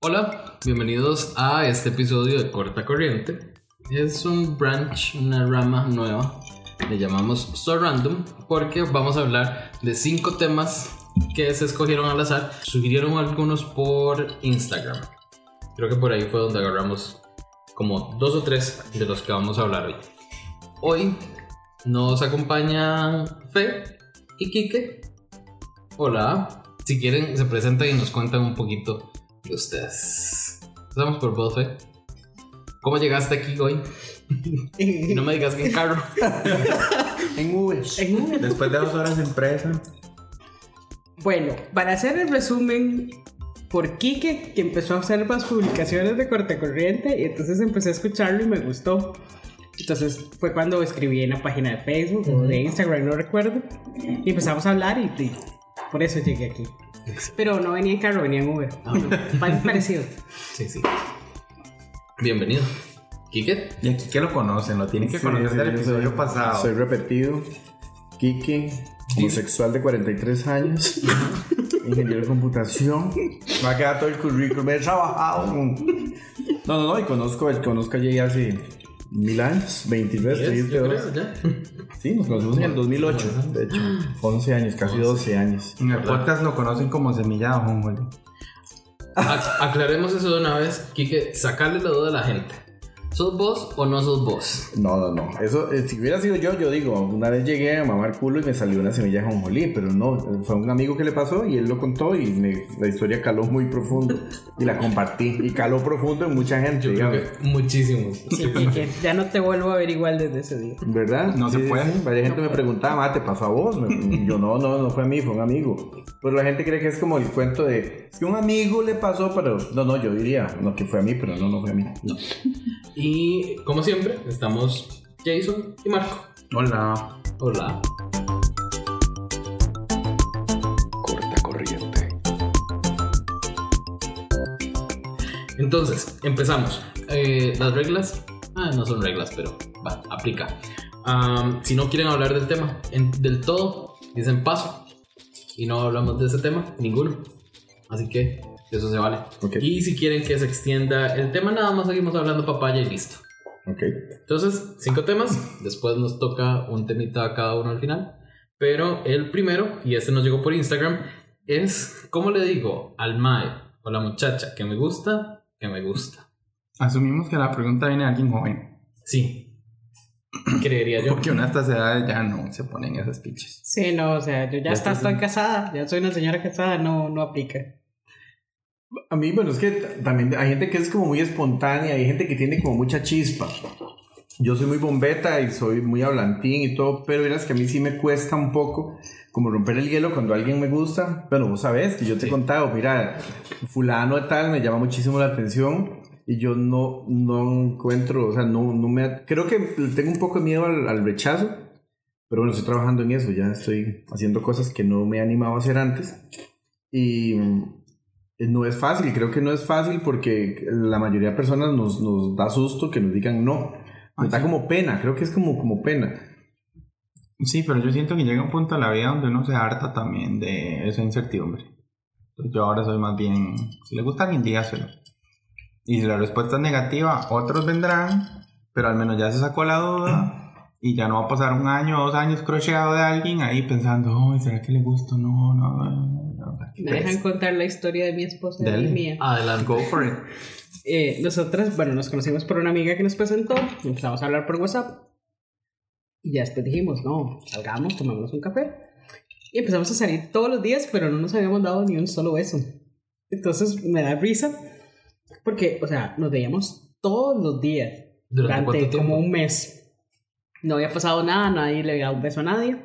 Hola, bienvenidos a este episodio de Corta Corriente. Es un branch, una rama nueva. Le llamamos So Random porque vamos a hablar de cinco temas que se escogieron al azar. Sugirieron algunos por Instagram. Creo que por ahí fue donde agarramos como dos o tres de los que vamos a hablar hoy. Hoy nos acompañan Fe y Kike. Hola. Si quieren, se presentan y nos cuentan un poquito de ustedes. Empezamos por Fe. ¿Cómo llegaste aquí hoy? y no me digas que en carro. en Uber. En Uber. Después de dos horas en presa. Bueno, para hacer el resumen, por Kike, que empezó a hacer más publicaciones de corte corriente, y entonces empecé a escucharlo y me gustó. Entonces fue cuando escribí en la página de Facebook o de Instagram, no recuerdo, y empezamos a hablar y, y por eso llegué aquí. Pero no venía en carro, venía en Uber. Ah, no. Parecido. Sí, sí. Bienvenido. Kike. Y aquí que lo conocen, lo tienen que Sí, conocer sí, del yo episodio soy- pasado. Soy repetido. Kike, homosexual de 43 años. ingeniero de computación. Me ha quedado todo el currículum. He trabajado. con- No, no, no. Y conozco, el conozco a Jay hace mil años. 23, Yes, 23. yo creo, ya. Sí, nos conocimos en el 2008. De hecho, 11 años, casi 12 años. En el podcast lo conocen como semillado. A- aclaremos eso de una vez. Kike, sacarle la duda a la gente. ¿Sos vos o no sos vos? No, no, no. Eso, eh, si hubiera sido yo, yo digo, una vez llegué a mamar culo y me salió una semilla de jonjolí, pero no, fue un amigo que le pasó y él lo contó y me- la historia caló muy profundo y la compartí y caló profundo en mucha gente, Yo creo que. Sí, Kike, ya no te vuelvo a ver igual desde ese día. ¿Verdad? No se puede. Varias gente me preguntaba, "Ma, ¿te pasó a vos? Me- yo, no, no, no fue a mí, fue un amigo. Pero la gente cree que es como el cuento de, es que un amigo le pasó, pero no, no, yo diría, no, que fue a mí, pero no, no fue a mí. Y como siempre, estamos Jason y Marco. Hola. Hola. Corta corriente. Entonces, empezamos. Eh, las reglas, ah, no son reglas, pero va, aplica. Si no quieren hablar del tema en- del todo, dicen paso. Y no hablamos de ese tema, ninguno. Así que eso se vale. Y si quieren que se extienda el tema, nada más seguimos hablando papaya y listo. Ok. Entonces, cinco temas. Después nos toca un temita a cada uno al final. Pero el primero, y este nos llegó por Instagram, es, ¿cómo le digo al mae o la muchacha que me gusta, que me gusta? Asumimos que la pregunta viene de alguien joven. Sí. Creería yo. Porque una de estas edades ya no se ponen esas pinches. Sí, no, o sea, yo ya Ya está, estás estoy en- casada, ya soy una señora casada, no, no aplica. A mí, bueno, es que también hay gente que es como muy espontánea, hay gente que tiene como mucha chispa. Yo soy muy bombeta y soy muy hablantín y todo, pero verás que a mí sí me cuesta un poco como romper el hielo cuando alguien me gusta. Bueno, vos sabés que yo te he contado, mira, fulano de tal me llama muchísimo la atención y yo no, no encuentro, o sea, no, no me... Creo que tengo un poco de miedo al, al rechazo, pero bueno, estoy trabajando en eso, ya estoy haciendo cosas que no me he animado a hacer antes. Y mm, no es fácil, creo que no es fácil porque la mayoría de personas nos, nos da susto que nos digan no. Nos da como pena, creo que es como, como pena. Sí, pero yo siento que llega un punto en la vida donde uno se harta también de esa incertidumbre. Entonces yo ahora soy más bien, si le gusta a alguien, dígaselo. Y si la respuesta es negativa, otros vendrán, pero al menos ya se sacó la duda y ya no va a pasar un año o dos años crocheado de alguien ahí pensando, ay, ¿será que le gusto? No, no, no. Me dejan contar la historia de mi esposa y Dale. mía. Adelante. Go for it. Eh, nosotras, bueno, nos conocimos por una amiga que nos presentó, empezamos a hablar por WhatsApp y ya después dijimos, no, salgamos, tomémonos un café y empezamos a salir todos los días, pero no nos habíamos dado ni un solo beso. Entonces me da risa porque, o sea, nos veíamos todos los días ¿Durante durante como un mes. No había pasado nada, nadie le había dado un beso a nadie.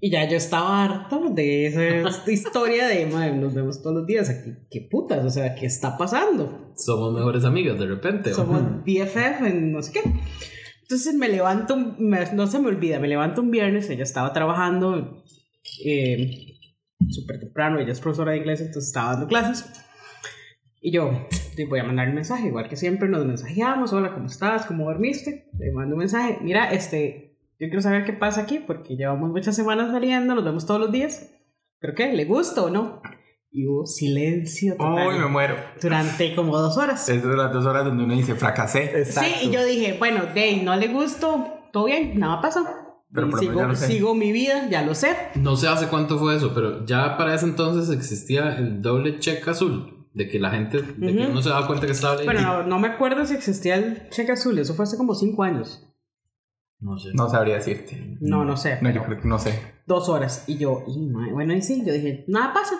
Y ya yo estaba harta de esa historia de, "Madre, nos vemos todos los días aquí. ¿Qué putas? O sea, ¿qué está pasando? Somos mejores amigos de repente. Somos BFF en no sé qué. Entonces me levanto, me- no se me olvida, me levanto un viernes, ella estaba trabajando eh, súper temprano, ella es profesora de inglés, entonces estaba dando clases. Y yo le voy a mandar un mensaje, igual que siempre nos mensajeamos, hola, ¿cómo estás? ¿Cómo dormiste? Le mando un mensaje, mira, este, yo quiero saber qué pasa aquí, porque llevamos muchas semanas saliendo, nos vemos todos los días, pero ¿qué? ¿Le gusta o no? y hubo silencio total Uy, me muero. durante como dos horas. Esas son las dos horas donde uno dice fracasé. Sí, y yo dije, bueno, Dave, no le gustó, todo bien, nada pasa. Pero Y por lo menos sigo, sigo mi vida, ya lo sé. No sé hace cuánto fue eso, pero ya para ese entonces existía el doble check azul. De que la gente, de que Ujú. uno se daba cuenta que estaba leyendo. Bueno, no, no me acuerdo si existía el cheque azul, eso fue hace como cinco años. No sé. No sabría decirte. No, no sé. No, yo creo que no sé. Dos horas. Y yo, y, bueno, y sí, yo dije, nada pasa.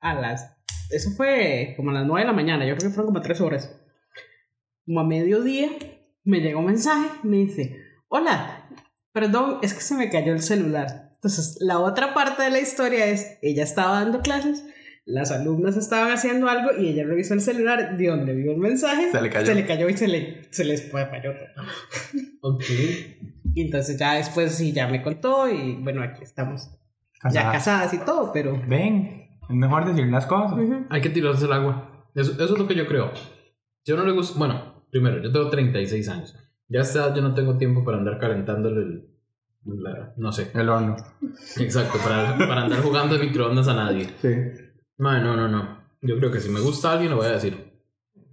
A las. Eso fue como a las nueve de la mañana, yo creo que fueron como tres horas. Como a mediodía, me llega un mensaje, me dice, hola, perdón, es que se me cayó el celular. Entonces, la otra parte de la historia es, ella estaba dando clases, las alumnas estaban haciendo algo y ella revisó el celular, de donde vio el mensaje, Se le cayó. se le cayó y se, le, se les fue todo. Ok. Y entonces ya después sí, ya me contó y bueno, aquí estamos. Ya Casada. casadas y todo, pero... Ven, es mejor decir las cosas. Ujú. Hay que tirarse el agua. Eso, eso es lo que yo creo. Yo no le gusta. Bueno, primero, yo tengo 36 años. Ya edad yo no tengo tiempo para andar calentándole el. la- no sé. El horno. Exacto, para, para andar jugando de microondas a nadie. Sí. No, no, no, no. Yo creo que si me gusta alguien lo voy a decir.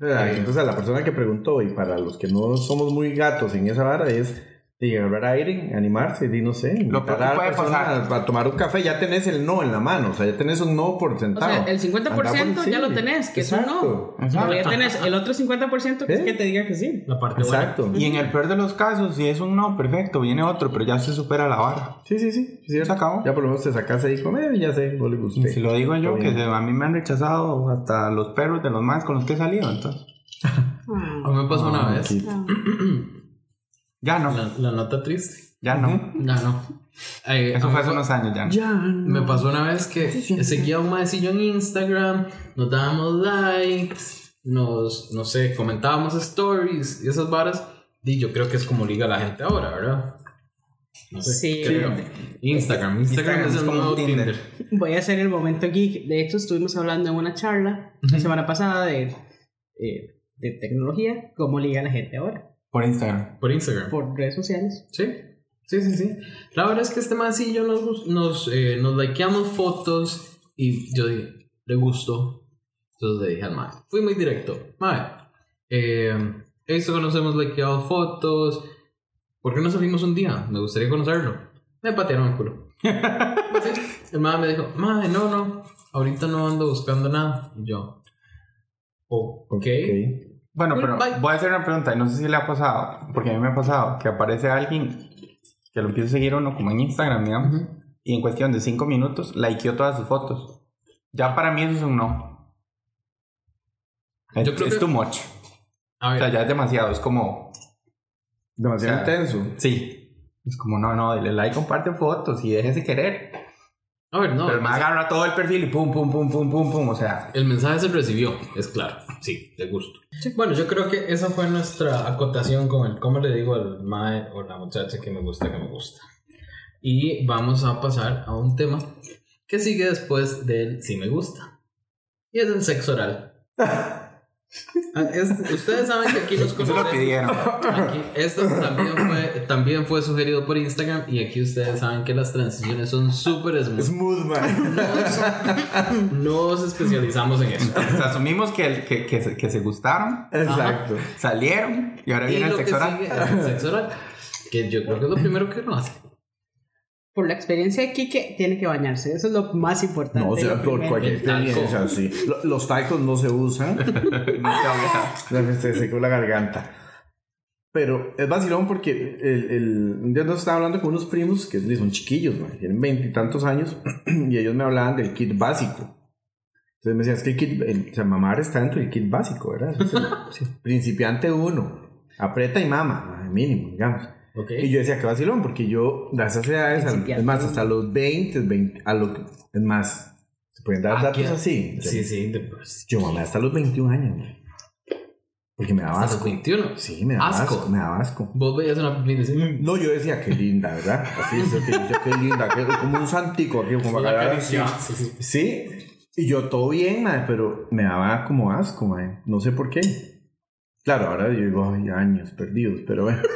Entonces, a la persona que preguntó, y para los que no somos muy gatos en esa vara, es y agarrar aire, animarse, y no sé, peor que puede pasar. a tomar un café, ya tenés el no en la mano, o sea, ya tenés un no por O sentado. sea, el 50% Andá por- ya lo tenés, que es un no. Pero ya tenés el otro 50% que es ¿Eh? que te diga que sí. La parte Exacto. Y en el peor de los casos, si es un no, perfecto, viene otro, pero ya se supera la vara. Sí, sí, sí. sí, Se acabó. Ya por lo menos te sacas ahí con él, ya sé, no le Y si lo digo yo, Está que se- a mí me han rechazado hasta los perros de los más con los que he salido, entonces. Ah. A mí me pasó una vez. Ya no, La, la nota triste. ya no. No, no. Eh, Eso fue hace unos años ya. Ya. Me pasó una vez que seguía un maecillo en Instagram, nos dábamos likes, nos, no sé, comentábamos stories y esas varas. Y yo creo que es como liga la gente ahora, ¿verdad? No sé, Sí. creo. Instagram, Instagram, Instagram es es el nuevo Tinder. Tinder. Voy a hacer el momento geek. De hecho, estuvimos hablando en una charla la semana pasada de, eh, de tecnología, cómo liga la gente ahora, Por Instagram. Por Instagram. por redes sociales. Sí, sí, sí, sí. La verdad es que este maecillo nos, gus- nos, eh, nos likeamos fotos y yo dije, le gustó. Entonces le dije al mae, fui muy directo. Mae, eh, he visto que nos hemos likeado fotos. ¿Por qué no salimos un día? Me gustaría conocerlo. Me patearon el culo. Sí, el mae me dijo, mae, no, no, ahorita no ando buscando nada. Y yo, ok. Ok. Bueno, pero bye. voy a hacer una pregunta y no sé si le ha pasado, porque a mí me ha pasado que aparece alguien que lo empieza a seguir uno como en Instagram, digamos, y en cuestión de cinco minutos likeó todas sus fotos. Ya para mí eso es un no. Es, Yo creo es que- too much. A O sea, ya es demasiado, es como, Demasiado O sea, intenso. sí, es como no, no, dile like, comparte fotos y déjese querer. A ver, no. pero me agarra todo el perfil y pum, pum, pum, pum, pum, pum, o sea, El mensaje se recibió, es claro. Sí, de gusto. Bueno, yo creo que esa fue nuestra acotación con el cómo le digo al mae o la muchacha que me gusta, que me gusta. Y vamos a pasar a un tema que sigue después del sí me gusta. Y es el sexo oral. Es- ustedes saben que aquí nos eso lo conocemos. pidieron. Aquí, esto también fue, también fue sugerido por Instagram y aquí ustedes saben que las transiciones son súper smooth. Smooth, man. No nos especializamos en eso. Sea, asumimos que, el- que, que, se, que se gustaron, Exacto. salieron y ahora Y viene el lo que sexo oral. sigue es el sexo oral. Que yo creo que es lo primero que uno hace. Por la experiencia de Kike, tiene que bañarse. Eso es lo más importante. No, o sea, lo por primero. cualquier El talco. experiencia, sí. Lo- Los talcos no se usan. No te voy a- Se secó la garganta. Pero es vacilón porque el, el, un día nos estaba hablando con unos primos que son chiquillos, man, tienen veintitantos años, y ellos me hablaban del kit básico. Entonces me decían, es que el kit, el, o sea, mamar está dentro del kit básico, ¿verdad? Principiante uno, aprieta y mama, mínimo, digamos. ¿Ok? Y yo decía que vacilón, porque yo, a esas edades, es más, hasta los 20, 20 a lo es más, se pueden dar Ah, datos ¿qué? así. Sí, sí, de- pues, Yo mamé hasta los 21 años, man. Porque me daba hasta los asco. 21. Sí, me daba Asco. asco. Me daba asco. Vos veías una y decías, No, yo decía, qué linda, ¿verdad? Así, yo que decía, qué linda, que, como un santico aquí, como la acá, caricia. Sí, sí. Sí, y yo todo bien, madre, pero me daba como asco, madre. No sé por qué. Claro, ahora yo digo, ay, años perdidos, pero bueno.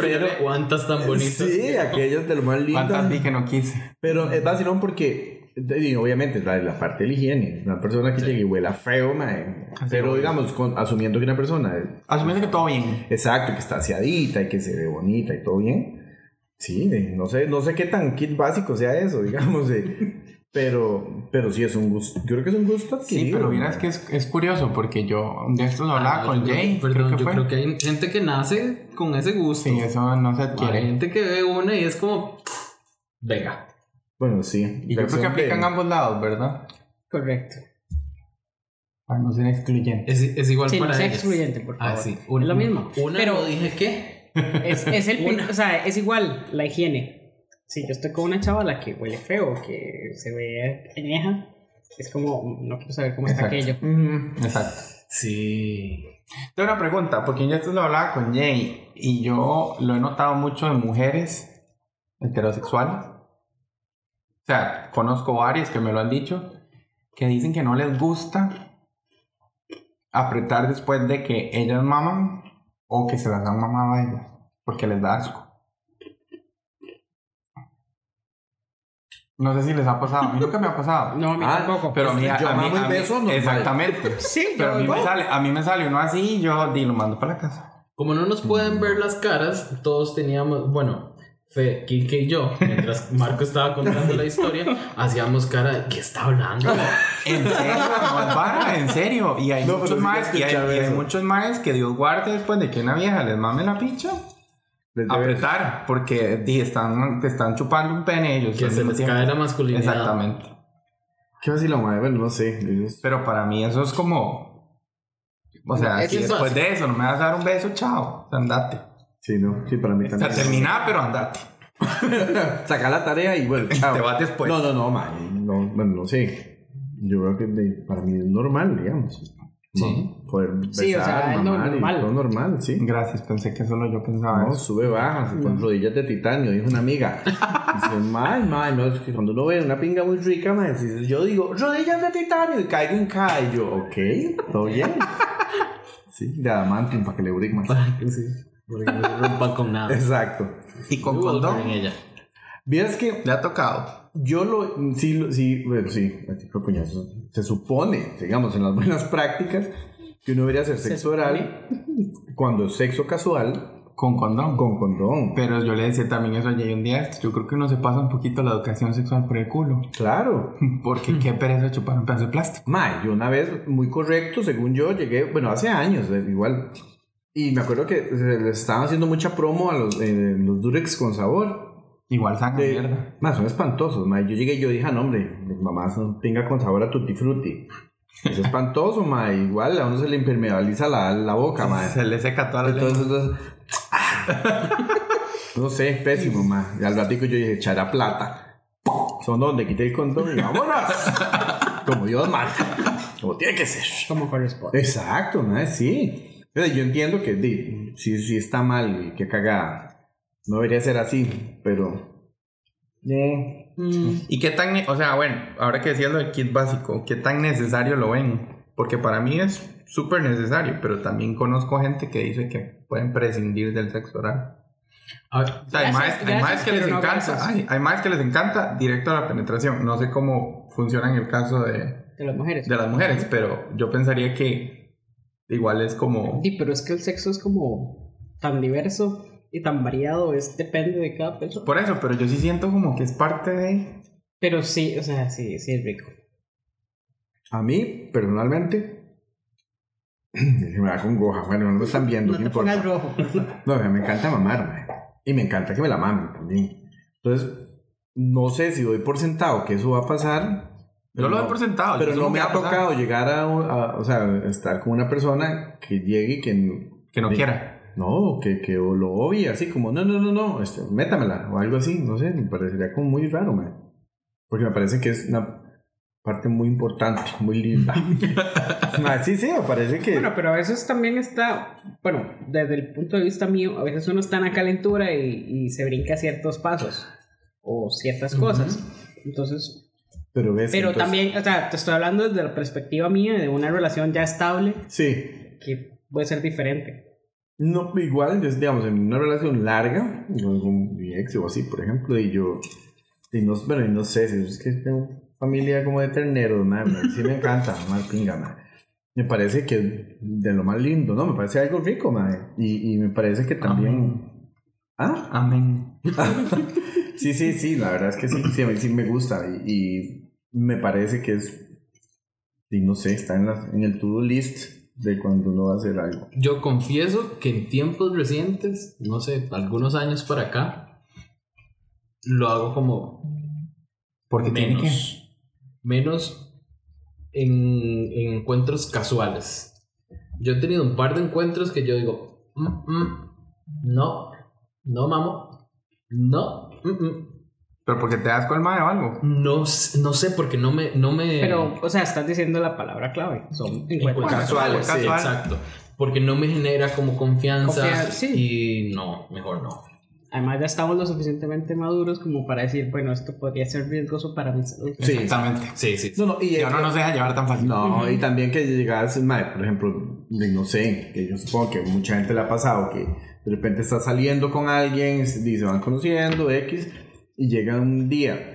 Pero cuántas tan bonitas. Sí, aquellas de lo más ¿Cuántas lindas. vi que no quise? Pero es vacilón porque, y obviamente, la, la parte de la higiene. Una persona que llegue y huela feo, mae. Pero digamos, con- asumiendo que una persona, eh, Asumiendo que todo bien. exacto, que está aseadita y que se ve bonita y todo bien. Sí, no sé, no sé qué tan kit básico sea eso, digamos. de- pero, pero sí es un gusto. Yo creo que es un gusto Sí, adquirido. pero miras que es, es curioso porque yo de esto lo hablaba Ah, con yo Jay. Perdón, creo que yo fue. creo que hay gente que nace con ese gusto. Sí, eso no se Hay adquiere. gente que ve una y es como. Venga. Bueno, sí. Y yo creo que aplican ambos lados, ¿verdad? Correcto. Para no ser excluyente. Es, es igual Sí, no para sea ellas. excluyente, por favor. Ah, sí. es lo mismo. Una Pero no dije qué. es, es el prin- o sea, es igual la higiene. Si yo estoy con una chavala que huele feo, que se ve añeja, es como, no quiero saber cómo está aquello. Mm, Exacto. Sí. Tengo una pregunta, porque yo esto lo hablaba con Jay y yo lo he notado mucho en mujeres heterosexuales. O sea, conozco varias que me lo han dicho, que dicen que no les gusta apretar después de que ellas maman o que se las han mamado a ellas, porque les da asco. No sé si les ha pasado, a mí nunca me ha pasado. No, a mí Ah, tampoco. Pero a mí, Yo a mí- a mí- beso normal. Exactamente. sí, Pero a mí, me sale, a mí me sale uno así y yo di, lo mando para la casa. Como no nos pueden ver las caras, todos teníamos, bueno, Fe, Kike y yo, mientras Marco estaba contando la historia, hacíamos cara de ¿qué está hablando? En serio, no en serio. Y hay No, muchos sí maes, que y hay, y muchos maes que Dios guarde después de que una vieja les mame la picha, les debe- apretar, porque di, están, te están chupando un pene ellos. que se les tiempo. cae la masculinidad. Exactamente. ¿Qué vacilón, madre? Bueno, no sé. Pero para mí eso es como. O sea, si después de eso no me vas a dar un beso, chao, andate. Sí, no. Sí, para mí O sea, también. termina, pero andate. Saca la tarea y bueno, chao. Te vas después. No, no, no, madre. No, bueno, no sé. Yo creo que de- para mí es normal, digamos. Sí. No, Poder besar, Sí, o sea, es normal. todo normal, sí. Gracias, pensé que solo yo pensaba No, eso. sube, baja, con rodillas de titanio, dijo una amiga. Dice, mal, mal, no, es que cuando uno ve una pinga muy rica, dice, yo digo, rodillas de titanio, y caigo en yo, ok, todo bien. Sí, de adamantium para que le brigue más. Sí, porque no se rompan con nada. Exacto. Y con condón. en ella. Vieras que Le ha tocado. yo lo, sí, lo- sí, bueno, sí, se supone, digamos, en las buenas prácticas, que uno debería hacer sexo oral cuando es sexo casual Con condón. con condón. Pero yo le decía también eso a Jay un día. Yo creo que uno se pasa un poquito la educación sexual por el culo. Claro. Porque qué pereza chupar un pedazo de plástico. Mae, yo una vez, muy correcto, según yo, llegué, bueno, hace años, eh, igual. Y me acuerdo que se les estaban haciendo mucha promo a los, eh, los Durex con sabor. Igual saca De- mierda. Mae, son espantosos, mae. Yo llegué y yo dije, ah, no, hombre, mis mamás son pinga con sabor a tutti frutti. Es espantoso, mae. Igual a uno se le impermeabiliza la, la boca, mae. Se le seca toda la. Entonces, entonces, ah. no sé, pésimo, mae. Y al ratico yo dije, echará plata. Son donde quité el condón y vámonos. Como Dios marca. Como tiene que ser. Como corresponde. Exacto, ¿no? Sí. Yo entiendo que di, sí, sí está mal y que cagada. No debería ser así, pero. Eh, Mm, ¿Y qué tan, o sea, bueno, ahora que decías lo del kit básico, qué tan necesario lo ven? Porque para mí es súper necesario, pero también conozco gente que dice que pueden prescindir del sexo oral. A ver, O sea, hay Gracias, más, hay gracias, más que les no encanta, hay, hay más que les encanta directo a la penetración. No sé cómo funciona en el caso de, de las mujeres. de las mujeres, pero yo pensaría que igual es como... Sí, pero es que el sexo es como tan diverso y tan variado, es depende de cada persona. Por eso, pero yo sí siento como que es parte de... Pero sí, o sea, sí, sí es rico. a mí, personalmente. me da con goja. Bueno, no lo están viendo, No no, te importa. pongas rojo, por favor. No, o sea, me encanta mamarme. Y me encanta que me la mamen también. Entonces, no sé si doy por sentado que eso va a pasar. Yo lo doy por sentado. Pero no me ha tocado llegar a, a- o sea, estar con una persona que llegue y que Que no Sí. quiera. No, que, que lo obvie, así como, no, no, no, no, este, métamela o algo así, no sé, me parecería como muy raro, man. Porque me parece que es una parte muy importante, muy linda. Sí, sí, me parece que... Bueno, pero a veces también está, bueno, desde el punto de vista mío, a veces uno está en la calentura y, y se brinca ciertos pasos o ciertas cosas. Entonces, pero ves, pero entonces- también, o sea, te estoy hablando desde la perspectiva mía de una relación ya estable Sí, que puede ser diferente. No, igual, digamos, en una relación larga, con mi ex o así, por ejemplo, y yo, y no, bueno, y no sé, si es que tengo familia como de terneros, madre, sí me encanta, mal pinga, madre. Me parece que de lo más lindo, ¿no? Me parece algo rico, madre. Y, y me parece que también... ¿Ah? Amén. Sí, sí, sí, la verdad es que sí, sí, a mí sí me gusta y, y me parece que es, y no sé, está en, la- en el to-do list de cuando uno va a hacer algo. Yo confieso que en tiempos recientes, no sé, algunos años para acá, lo hago como Porque tiene que. menos. Menos en, en encuentros casuales. Yo he tenido un par de encuentros que yo digo, "Mm, mm, no, no, mamo, no, mm, mm". Pero porque te das con el mae o algo. no, no sé porque no me, no me. Pero, o sea, estás diciendo la palabra clave. Son encuentros encuentros Casuales, sí, casual. exacto. Porque no me genera como confianza Confianza, sí. y no, mejor no. Además, ya estamos lo suficientemente maduros como para decir, bueno, esto podría ser riesgoso para mi salud. Sí. Exactamente. Sí, sí. sí. No, no, y, Y uno no se deja llevar tan fácil. No, y también que llegas, mae, por ejemplo, de- no sé, que yo supongo que mucha gente le ha pasado que de repente está saliendo con alguien, se y se van conociendo, X, y llega un día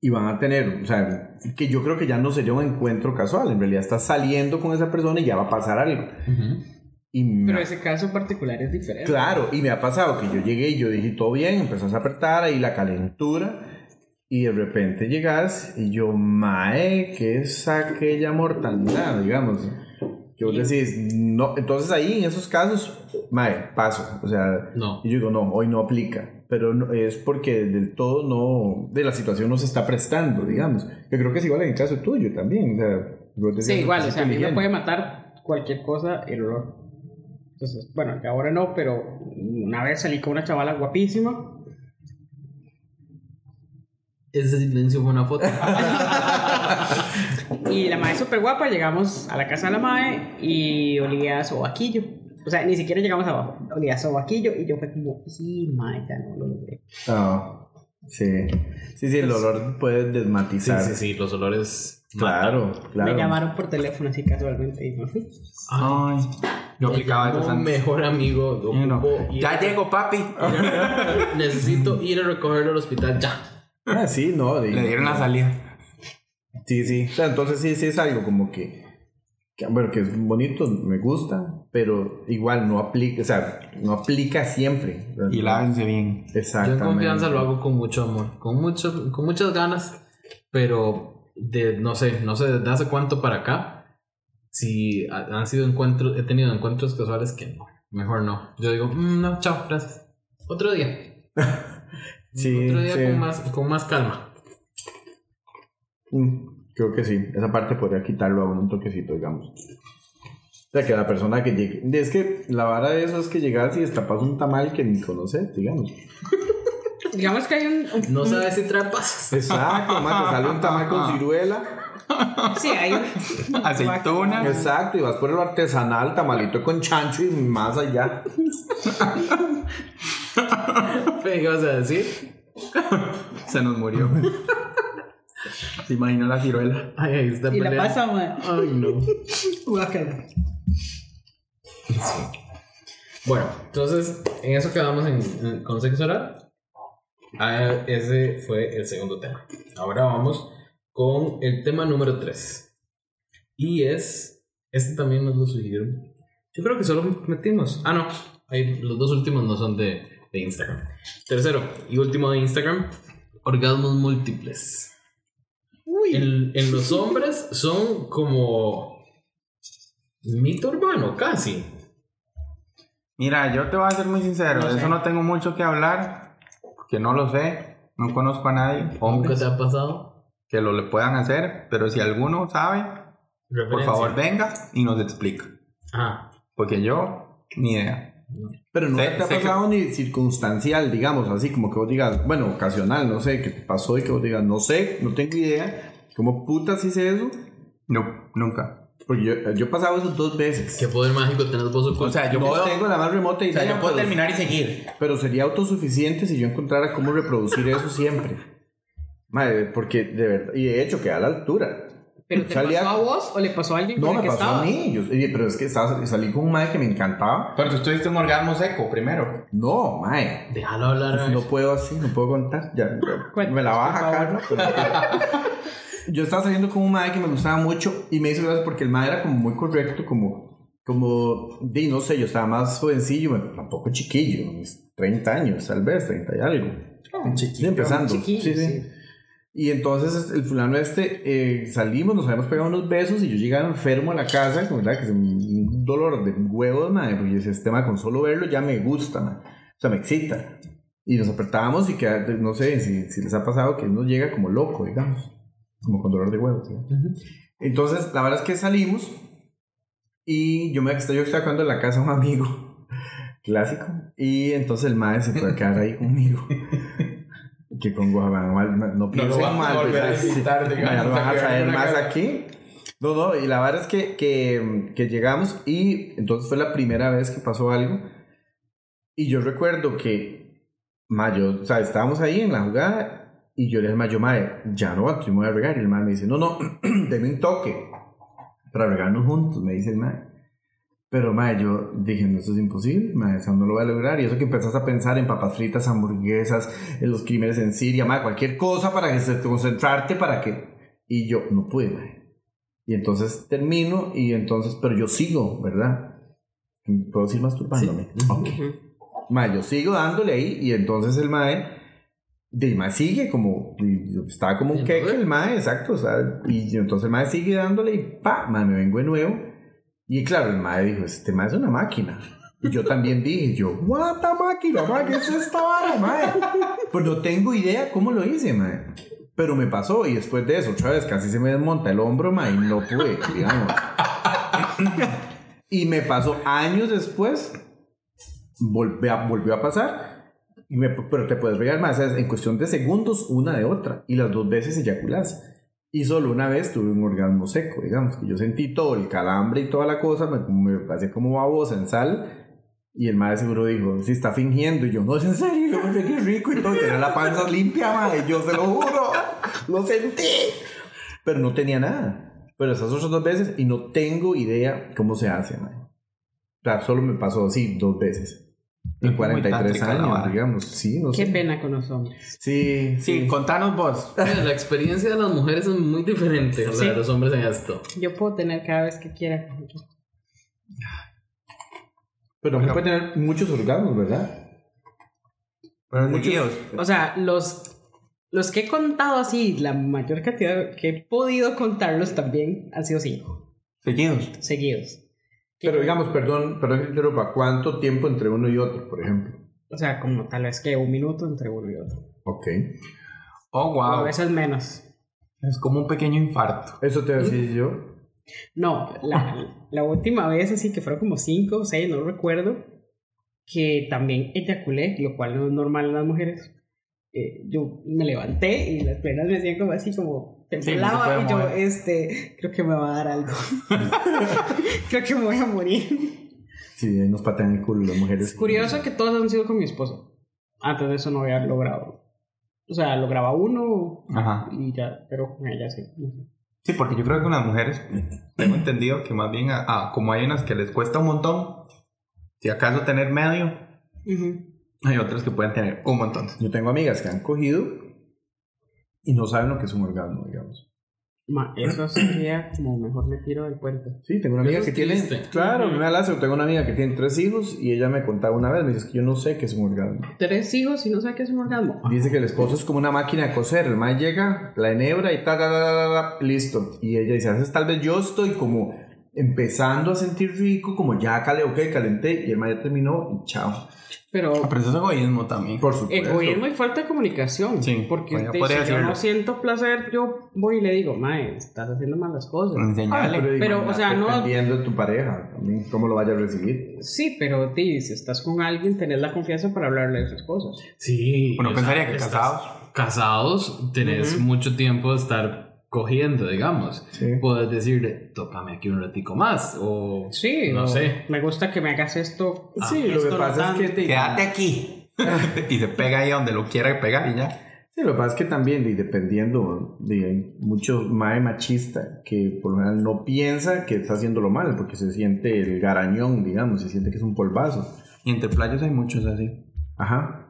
y van a tener, o sea, que yo creo que ya no sería un encuentro casual, en realidad estás saliendo con esa persona y ya va a pasar algo. Y Pero ha- ese caso particular es diferente. Claro, y me ha pasado que yo llegué y yo dije todo bien, empezás a apretar ahí la calentura y de repente llegas y yo, mae, ¿qué es aquella mortalidad? Digamos. Que vos decís, no, entonces ahí en esos casos, mae, paso. O sea, No. y yo digo, no, hoy no aplica. Pero no- es porque del todo no, de la situación no se está prestando, digamos. Yo creo que es igual en el caso tuyo también. O sea, vos decías Sí, igual, o sea, a mí me puede matar cualquier cosa el olor. Entonces, bueno, que ahora no, pero una vez salí con una chavala guapísima. Ese silencio fue una foto. Y la mae súper guapa, llegamos a la casa de la mae y olía a sobaquillo. O sea, ni siquiera llegamos abajo, olía a sobaquillo y yo fue como, sí, mae, ya no lo logré. Ah, sí. Sí, sí, el olor puede Sí, desmatizar. sí, sí, los olores. Claro, claro. Me llamaron por teléfono así casualmente y me fui. Ay, yo aplicaba eso mejor amigo. Ya llego, papi. Necesito ir a recogerlo al hospital ya. Ah, sí, no. de- Le dieron la salida. Sí, sí. O sea, entonces sí, sí es algo como que, que, bueno, que es bonito, me gusta, pero igual no aplica, o sea, no aplica siempre. Y lávense bien. Yo Exactamente. en confianza lo hago con mucho amor, con, mucho, con muchas ganas, pero de, no sé, no sé desde hace cuánto para acá, si ha- han sido encuentros, he tenido encuentros casuales que no, mejor no. Yo digo, "Mm, no, chao, gracias. Otro día. Sí, Otro día sí. con, más, con más calma. Mm, Creo que sí. Esa parte podría quitarlo a un toquecito, digamos. O sea, que la persona que llegue. Es que la vara de eso es que llegas y destapas un tamal que ni conoces, digamos. Digamos que hay un... un- No sabes si trae pasas. Exacto, man, te sale un tamal con ciruela. Sí, hay un... Aceituna. Exacto, y vas por el artesanal, tamalito con chancho y más allá. ¿Qué ibas a decir? Se nos murió. Se imaginó la ciruela. Ay, ahí está Y la pasa, mae. Ay, no. Guácala. Bueno, entonces, en eso quedamos en, en- con sexo oral. Ah, ese fue el segundo tema. Ahora vamos con el tema número 3. Y es. Este también nos lo sugirieron. Yo creo que solo metimos. Ah, no. Ahí, los dos últimos no son de, de Instagram. Tercero y último de Instagram: orgasmos múltiples. En, en los hombres son como. Mito urbano, casi. Mira, yo te voy a ser muy sincero. No de sé. eso no tengo mucho que hablar. Que no lo sé. No conozco a nadie. ¿Nunca te ha pasado? que lo le puedan hacer. Pero si alguno sabe, por Referencia. favor venga y nos explica. Ah, Porque yo, ni idea. Pero no Sé- te ha sé que- pasado ni circunstancial, digamos, así como que vos digas, bueno, ocasional, no sé, que te pasó y que vos digas, no sé, no tengo idea, ¿cómo putas hice eso? No, nunca. Porque yo, yo he pasado eso dos veces. qué poder mágico tenés vos O sea, yo no puedo, tengo la más remota o idea, sea, yo puedo pero, terminar y seguir. pero sería autosuficiente si yo encontrara cómo reproducir eso siempre. Madre, porque de verdad, y de hecho queda a la altura. ¿Pero te Salía- pasó a vos o le pasó a alguien No, con me el que pasó estabas? a mí. Yo, pero es que estaba- salí con un mae que me encantaba. Pero tú tuviste un orgasmo seco primero. No, mae. Déjalo hablar. a ver. No puedo así, no puedo contar. Ya, me la baja. Carlos. Yo estaba saliendo con un mae que me gustaba mucho y me hizo gracia porque el mae era como muy correcto, como, como, di, no sé, yo estaba más jovencillo, bueno, tampoco chiquillo, mis 30 años, tal vez, 30 y algo. Sí, empezando. chiquillo, sí, sí. Y entonces el fulano este, eh, salimos, nos habíamos pegado unos besos y yo llegaba enfermo a la casa, como, ¿verdad? que es un dolor de huevos, madre, porque ese tema con solo verlo ya me gusta, madre. o sea, me excita. Y nos apretábamos y que, no sé si, si les ha pasado que uno llega como loco, digamos, como con dolor de huevos. ¿sí? Entonces, la verdad es que salimos y yo me yo estaba cuando en la casa de un amigo clásico y entonces el maestro se fue a quedar ahí conmigo. Que con Guajamal no, no piensen vas a mal, volver a visitar, digamos, no van a una más aquí. No, no, y la verdad es que, que, que llegamos y entonces fue la primera vez que pasó algo. Y yo recuerdo que, mayo, o sea, estábamos ahí en la jugada y yo le dije, mayo, mae, ya no, yo me voy a regar. Y el mae me dice, no, no, deme un toque para regarnos juntos, me dice el mae. Pero, mae, yo dije, no, eso es imposible, mae, eso no lo voy a lograr. Y eso que empezás a pensar en papas fritas, hamburguesas, en los crímenes en Siria, mae, cualquier cosa para que se concentrarte, para que... Y yo, no pude, mae. Y entonces termino y entonces, pero yo sigo, ¿verdad? ¿Puedo seguir masturbándome? Ok. Mae, yo sigo dándole ahí y entonces el mae, de mae sigue como, estaba como un queque el mae, exacto, o sea, y entonces el mae sigue dándole y pa, mae, me vengo de nuevo. Y claro, el mae dijo, este mae es una máquina. Y yo también dije, yo, what the máquina, mae, ¿qué es esta vara, mae? Pues no tengo idea cómo lo hice, mae. Pero me pasó y después de eso, otra vez casi se me desmonta el hombro, mae, y no pude, digamos. Y me pasó años después, volvió a, volvió a pasar, y me- pero te puedes regar más, es en cuestión de segundos, una de otra, y las dos veces eyaculas. Y solo una vez tuve un orgasmo seco, digamos, que yo sentí todo el calambre y toda la cosa, me, me pasé como babosa en sal, y el madre seguro dijo, si está fingiendo, y yo, no es en serio, yo me qué rico y todo, tenía la panza limpia, madre, yo se lo juro, lo sentí, pero no tenía nada. Pero esas otras dos veces, y no tengo idea cómo se hace, madre. O sea, solo me pasó así dos veces. En Es muy 43 tántrica la años, digamos. Sí, no Qué sé. pena con los hombres. Sí, Sí, contanos vos. Mira, La experiencia de las mujeres es muy diferente a la Sí. de los hombres en esto. Yo puedo tener cada vez que quiera. Pero no puede tener muchos orgasmos, ¿verdad? Pero Muchos- muchos. O sea, los, los que he contado así, la mayor cantidad que he podido contarlos también han sido cinco Seguidos. seguidos. Pero digamos, perdón, perdón que te interrumpa, ¿cuánto tiempo entre uno y otro, por ejemplo? O sea, como tal vez que un minuto entre uno y otro. Ok. Oh, O a wow. veces menos. Es como un pequeño infarto. Eso te decía yo. No, la, la última vez así que fueron como cinco o seis, no recuerdo, que también eyaculé, lo cual no es normal en las mujeres. Eh, yo me levanté y las piernas me hacían como así como temblaba puede y yo, mover. este, creo que me va a dar algo. creo que me voy a morir. Sí, nos patean el culo las mujeres. Es curioso que todos han sido con mi esposo. Antes de eso no había logrado. O sea, lograba uno Ajá. y ya, pero con ella sí. Sí, porque yo creo que unas mujeres, tengo entendido que más bien, a- a- como hay unas que les cuesta un montón, si acaso tener medio, Ujú. hay otras que pueden tener un montón. Yo tengo amigas que han cogido y no saben lo que es un orgasmo, digamos. Ma, eso sería como mejor me tiro del puente. Sí, tengo una amiga Eso que tiene. triste. Claro, me da lástima. Tengo una amiga que tiene tres hijos y ella me contaba una vez, me dice "Es que yo no sé qué es un orgasmo. Tres hijos y no sé qué es un orgasmo. Dice que el esposo es como una máquina de coser. El más llega, la enhebra y ta, ta, ta, ta, ta, ta, listo. Y ella dice, a veces tal vez yo estoy como empezando a sentir rico, como ya calé, ok, calenté, y el ya terminó y chao. Pero Pero eso es egoísmo también. Por supuesto. egoísmo y falta de comunicación. Sí, porque bueno, podría si yo no siento placer, yo voy y le digo, mae, estás haciendo mal las cosas. Enseñale. Ah, Pero, o sea, no- Dependiendo de tu pareja, también cómo lo vaya a recibir. Sí, pero ti, si estás con alguien, tenés la confianza para hablarle de esas cosas. Sí. Uno o pensaría que casados. Casados, tenés Ujú. mucho tiempo de estar cogiendo, digamos. Sí. Puedes decirle, tócame aquí un ratico más. O Sí, No o sé. Me gusta que me hagas esto. Sí, lo esto que no pasa es que te- Quédate aquí. y se pega ahí donde lo quiera pegar y ya. Sí, lo que pasa es que también, y dependiendo de mucho mae machista que por lo general no piensa que está haciéndolo mal, porque se siente el garañón, digamos, se siente que es un polvazo. Y entre playos hay muchos así. Ajá.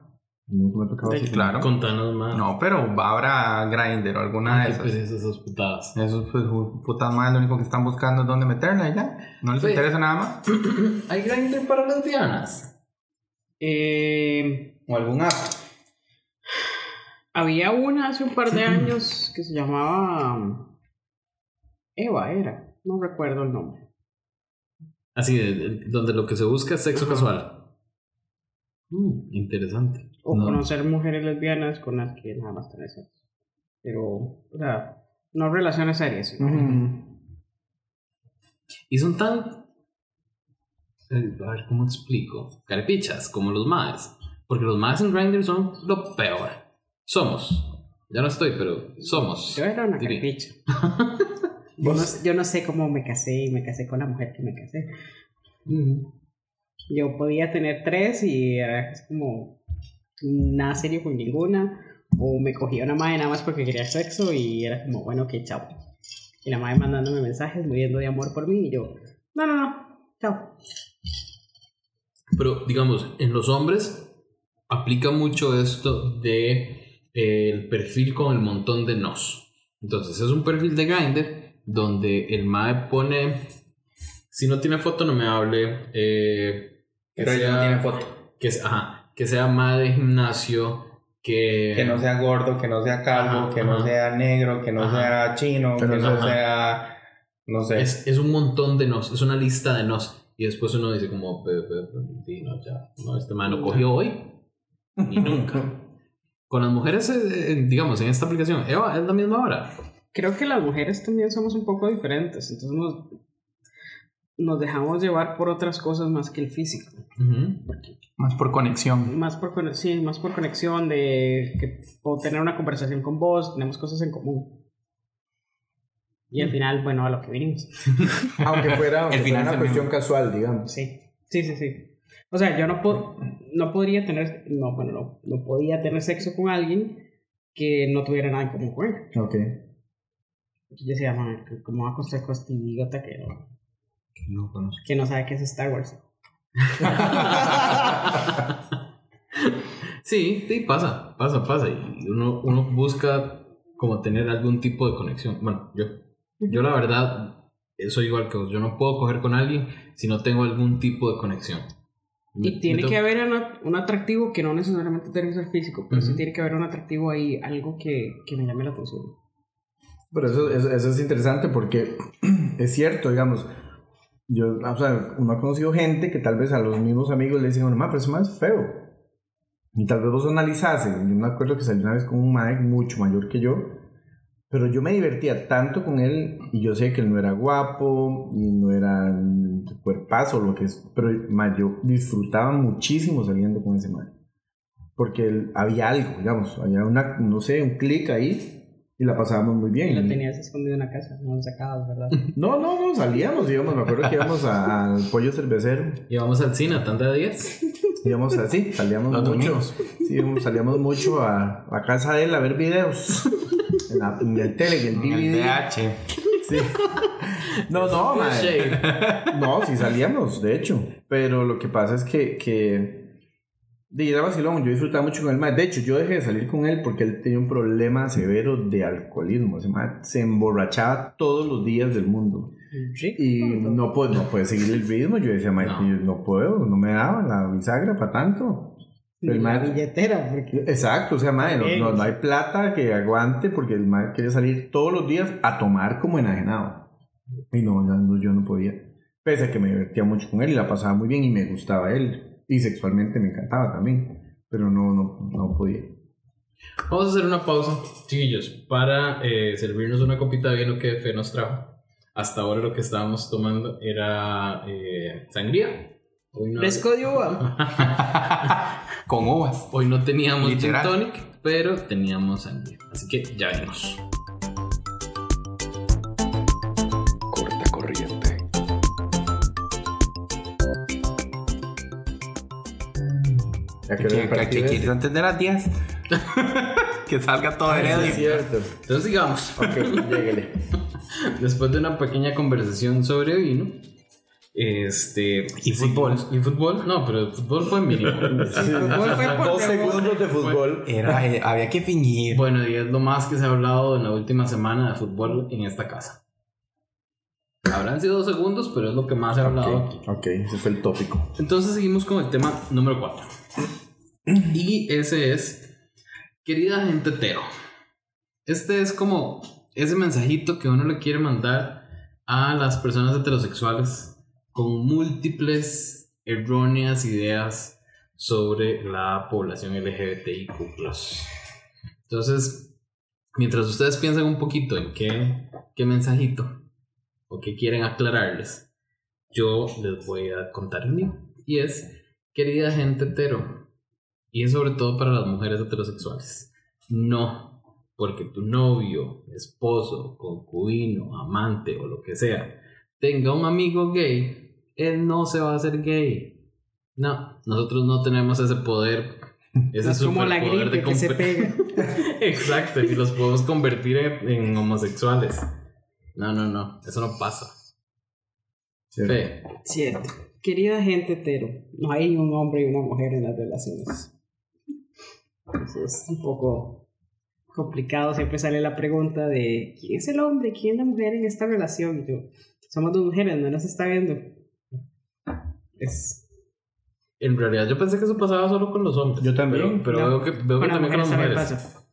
Nunca me ha tocado así. Claro. Contanos más. No, pero habrá Grindr o alguna de esas. pereza esas putadas. Esos pues putas más lo único que están buscando es dónde meterla y ya. No les Sí. interesa nada más. ¿Hay Grindr para lesbianas? Eh, O algún app. había una hace un par de años que se llamaba um, Eva, era. No recuerdo el nombre. Así, de- de- donde lo que se busca es sexo casual. Mm, interesante. O No. conocer mujeres lesbianas con las que nada más tenés sexo. Pero, o sea, no relaciones serias. Y son tan. eh, A ver, ¿cómo explico? Carepichas, como los maes. Porque los maes en Grindr son lo peor. Somos. Ya no estoy, pero somos. Yo era una carpicha. yo, no, yo no sé cómo me casé y me casé con la mujer que me casé. Yo podía tener tres y era como nada serio con ninguna. O me cogía una madre nada más porque quería sexo y era como, bueno, ok, chao. Y la madre mandándome mensajes, muriendo de amor por mí y yo, no, no, no, chao. Pero, digamos, en los hombres aplica mucho esto de eh, el perfil con el montón de nos. Entonces, es un perfil de Grindr donde el mae pone. Si no tiene foto, no me hable. eh, que Pero ella no sea- tiene foto. Que, se- ajá, que sea mae de gimnasio. Que, Que no sea gordo, que no sea calvo, Ajá, que no ajá. sea negro, que no Ajá. sea chino, Que que no no sea-. No sé. Es, es un montón de nos, es una lista de nos. Y después uno dice como, "Pe- pe- pe- sí, no, ya, no, este man no cogió hoy y nunca. Con las mujeres, eh, eh, digamos, en esta aplicación, Eva, es la misma hora. Creo que las mujeres también somos un poco diferentes, entonces nos, nos dejamos llevar por otras cosas más que el físico. Más por conexión. Más por, cone- sí, más por conexión de que puedo tener una conversación con vos, tenemos cosas en común. Y al final, bueno, a lo que vinimos. Aunque fuera, aunque El final fuera es una cuestión mismo. casual, digamos. Sí, sí, sí, sí. O sea, yo no, po- no podría tener, no, bueno, no, no podía tener sexo con alguien que no tuviera nada en común con él. Ok. Yo decía, "Man, ¿cómo va a costar con este idiota que no, No conozco. que no sabe qué es Star Wars? Sí, sí, pasa, pasa, pasa. Y uno, uno busca como tener algún tipo de conexión. Bueno, yo, yo la verdad soy igual que vos. Yo no puedo coger con alguien si no tengo algún tipo de conexión. Y Me- tiene me que haber una- un atractivo que no necesariamente tiene que ser físico, pero sí tiene que haber un atractivo ahí, algo que, que me llame la atención. Pero eso, eso, eso es interesante porque es cierto, digamos. Yo, o sea, uno ha conocido gente que tal vez a los mismos amigos le dicen, no, pero eso más feo. Y tal vez vos analizases. Yo me acuerdo que salí una vez con un Mike mucho mayor que yo. Pero yo me divertía tanto con él y yo sé que él no era guapo y no era cuerpazo lo que es. Pero ma, yo disfrutaba muchísimo saliendo con ese Mike. Porque él- había algo, digamos, había una, no sé, un clic ahí y la pasábamos muy bien. Y lo tenías escondido en la casa, no lo sacabas, ¿verdad? No, no, no, salíamos, íbamos, me acuerdo que íbamos a- al pollo cervecero, Y vamos al cine a tanda de 10. íbamos así, salíamos Los mucho, domingos. sí, íbamos- salíamos mucho a la casa de él a ver videos, en, la- en el tele, en el En el DVD. VH. Sí. No, no, madre. shade. No, sí salíamos, de hecho. Pero lo que pasa es que, que de ir a vacilón, yo disfrutaba mucho con él. mae. De hecho, yo dejé de salir con él porque él tenía un problema severo de alcoholismo. Ese mae se emborrachaba todos los días del mundo. Y no, puede, no puede seguir el ritmo. Yo decía, mae, No. yo no puedo, no me daba la bisagra para tanto. Ni El la mae- billetera, porque Exacto, o sea, mae, no, no- hay plata que aguante porque el mae quiere salir todos los días a tomar como enajenado. Y no, no, no, yo no podía. Pese a que me divertía mucho con él y la pasaba muy bien y me gustaba él. Y sexualmente me encantaba también. Pero no, no, no podía. Vamos a hacer una pausa, chiquillos, para eh, servirnos una copita de vino que Fe nos trajo. Hasta ahora lo que estábamos tomando era eh, sangría. Hoy no, fresco de uva. Con uvas. hoy no teníamos gin tonic, pero teníamos sangría. Así que ya venimos. Ya ¿Qué, que de las 10? que salga todo Eso heredo. es cierto. Entonces sigamos. Ok, lléguele. Después de una pequeña conversación sobre vino. Este. Y fútbol. Y fútbol. No, pero el fútbol fue mínimo. fue por Dos default. segundos de fútbol. Era, eh, había que fingir. Bueno, y es lo más que se ha hablado en la última semana de fútbol en esta casa. Habrán sido dos segundos, pero es lo que más se ha hablado. Ok, ok, ese fue el tópico. Entonces seguimos con el tema número 4. Y ese es, querida gente hetero. Este es como ese mensajito que uno le quiere mandar a las personas heterosexuales con múltiples erróneas ideas sobre la población LGBTIQ. Entonces, mientras ustedes piensan un poquito en qué, qué mensajito o qué quieren aclararles, yo les voy a contar el mío. Y es, querida gente hetero, y es sobre todo para las mujeres heterosexuales, no porque tu novio, esposo, concubino, amante o lo que sea tenga un amigo gay, él no se va a hacer gay. No, nosotros no tenemos ese poder. Ese Es como la gripe que se pega. Exacto, y los podemos convertir en, en homosexuales. No, no, no, eso no pasa. Cierto. Fe, Cierto. Querida gente hetero, no hay un hombre y una mujer en las relaciones. Entonces es un poco complicado. Siempre sale la pregunta de ¿quién es el hombre? ¿Quién es la mujer en esta relación? Y yo, somos dos mujeres, no las está viendo. Es, en realidad yo pensé que eso pasaba solo con los hombres. Yo también. Pero, pero No, veo que, veo que también con las mujeres pasa.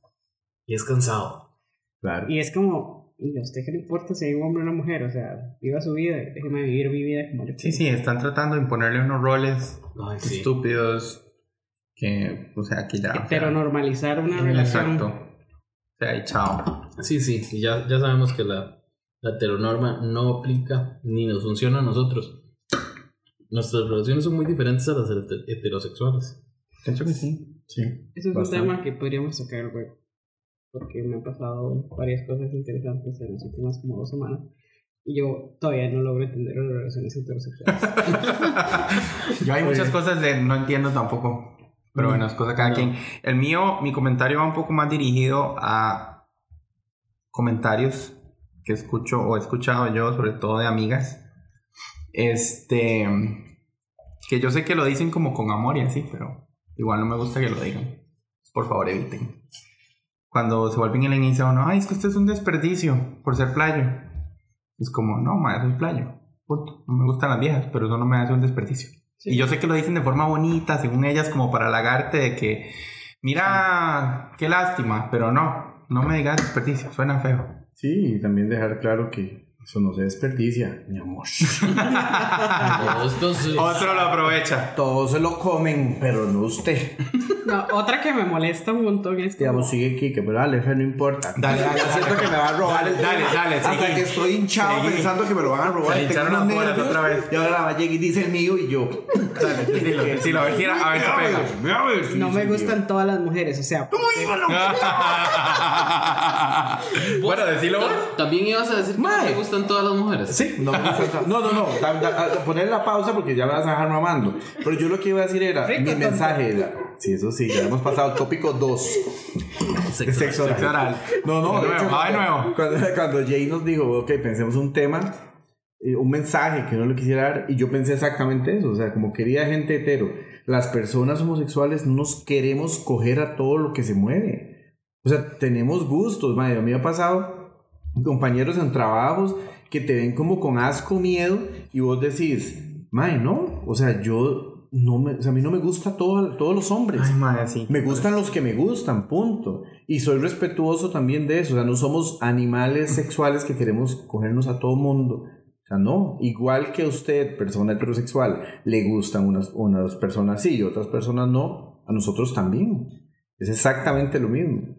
Y es cansado. Claro. Y es como, ¿y a usted qué le importa si hay un hombre o una mujer? O sea, viva su vida, déjeme vivir mi vida como le Sí, sí, están tratando de imponerle unos roles Ay, sí. estúpidos que, o sea, que ya. o sea, Heteronormalizar una relación. Exacto. O sea, y chao. Sí, sí, y ya, ya sabemos que la, la heteronorma no aplica ni nos funciona a nosotros. Nuestras relaciones son muy diferentes a las heter- heterosexuales. Pienso que sí. Sí. Eso es Bastante. un tema que podríamos tocar luego. Porque me han pasado varias cosas interesantes en las últimas como dos semanas. Y yo todavía no logro entender las relaciones heterosexuales. Yo hay muchas cosas de no entiendo tampoco. Pero bueno, es cosa de cada No. quien. El mío, mi comentario va un poco más dirigido a comentarios que escucho o he escuchado yo, sobre todo de amigas. Este. Que yo sé que lo dicen como con amor y así, pero igual no me gusta que lo digan. Por favor, eviten. Cuando se vuelven y le inicia uno, ay, es que usted es un desperdicio por ser playo. Es como, no, madre, soy playo. Punto. No me gustan las viejas, pero eso no me hace un desperdicio. Sí. Y yo sé que lo dicen de forma bonita, según ellas, como para halagarte de que, mira, qué lástima, pero no, no me digas desperdicio, suena feo. Sí, y también dejar claro que eso no se desperdicia, mi amor. Otro lo aprovecha. Todos se lo comen, pero no usted. No, otra que me molesta un montón es como- Digamos, sigue Kike, pero dale, no importa. Dale, dale, siento que me va a robar el Dale, tema. dale, Hasta seguí. que estoy hinchado Seguí. pensando que me lo van a robar. Se tengo hincharon unos las bolas nervios, otra vez. Y ahora llega y dice el mío y yo. Dale, a si era- a ver si pega. A ver si no me mío. gustan todas las mujeres, o sea, bueno, decilo vos. también ibas a decir que te gustan todas las mujeres. Sí, no me gusta. No, no, no. a- poner la pausa porque ya me vas a dejar mamando. Pero yo lo que iba a decir era: mi mensaje era. Sí, eso sí, ya hemos pasado tópico 2. Sexo. Sexo oral. Sexo oral. No, no, De de nuevo, hecho, va de nuevo. Cuando, cuando Jay nos dijo, ok, pensemos un tema, eh, un mensaje que no le quisiera dar, y yo pensé exactamente eso, o sea, como quería gente hetero, las personas homosexuales no nos queremos coger a todo lo que se mueve. O sea, tenemos gustos, madre. A mí me ha pasado compañeros en trabajos que te ven como con asco, miedo, y vos decís, madre, no, o sea, yo no me, o sea, a mí no me gusta todo, todos los hombres. Ay, madre, sí. Me gustan los que me gustan, punto. Y soy respetuoso también de eso. O sea, no somos animales sexuales que queremos cogernos a todo mundo. O sea, no. Igual que a usted, persona heterosexual, le gustan unas, unas personas sí y otras personas no, a nosotros también. Es exactamente lo mismo.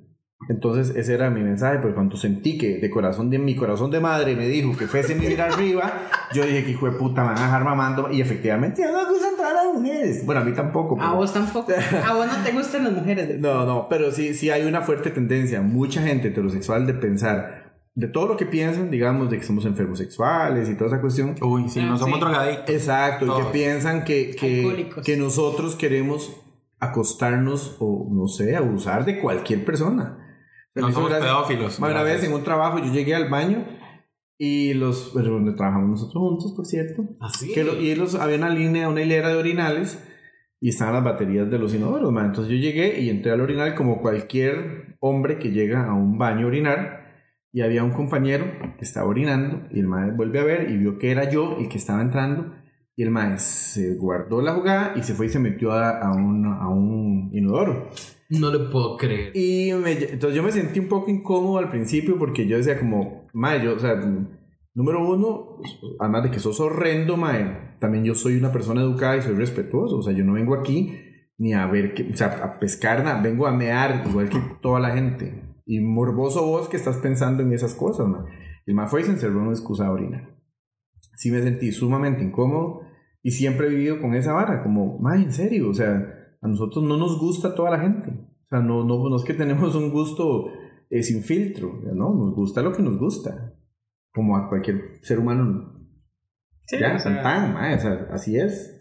Entonces, ese era mi mensaje, porque cuando sentí que de corazón de mi corazón de madre me dijo que fuese mi vida arriba, yo dije que hijo de puta me van a dejar mamando. Y efectivamente, ya no me gustan todas las mujeres. Bueno, a mí tampoco. a pero- vos tampoco. A vos no te gustan las mujeres. no, no, pero sí, sí hay una fuerte tendencia, mucha gente heterosexual de pensar de todo lo que piensan, digamos, de que somos enfermos sexuales y toda esa cuestión. Uy, sí, Ah, no somos sí. drogadictos. Exacto, y Todos. que piensan que, que, que nosotros queremos acostarnos o, no sé, abusar de cualquier persona. Se No somos pedófilos. Una vez en un trabajo yo llegué al baño y los, pero donde trabajamos nosotros juntos, por cierto, Así. que lo- y los, había una línea, una hilera de orinales y estaban las baterías de los inodoros, ma. Entonces yo llegué y entré al orinal como cualquier hombre que llega a un baño a orinar y había un compañero que estaba orinando y el maestro vuelve a ver y vio que era yo el que estaba entrando y el maestro se guardó la jugada y se fue y se metió a, a un, a un inodoro. No le puedo creer. Y entonces yo me sentí un poco incómodo al principio porque yo decía como, mae, yo, o sea, número uno, además de que sos horrendo, mae, también yo soy una persona educada y soy respetuoso, o sea, yo no vengo aquí ni a ver, que, o sea, a pescar, nada, vengo a mear igual que toda la gente. Y morboso vos que estás pensando en esas cosas, mae. El mae fue y se encerró en una excusa de orinar. Sí me sentí sumamente incómodo y siempre he vivido con esa vara, como, mae, en serio, o sea, a nosotros no nos gusta toda la gente. O sea, no, no, no es que tenemos un gusto eh, sin filtro, ¿no? Nos gusta lo que nos gusta. Como a cualquier ser humano. Sí, ya, o sea, tan, tan, mae, o sea, así es.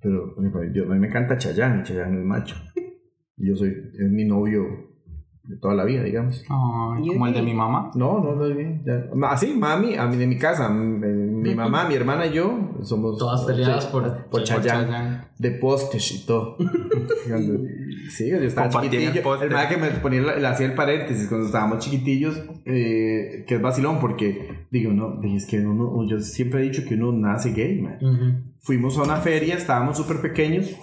Pero yo, a mí me encanta Chayanne, Chayanne es macho. Yo soy, es mi novio de toda la vida, digamos. Ay, ¿Y como el de mi mamá. No, no, no es bien. Así, mami, a mí de mi casa, eh, mi mamá, mi hermana y yo somos Todas peleadas por- por por Chayanne Chayanne. De postes y todo. sí, yo estaba Compartían el chiquitillo. El más que me ponía, le hacía el paréntesis cuando estábamos chiquitillos, eh, que es vacilón, porque digo, no, es que uno, yo siempre he dicho que uno nace gay, man. Fuimos a una feria, estábamos súper pequeños.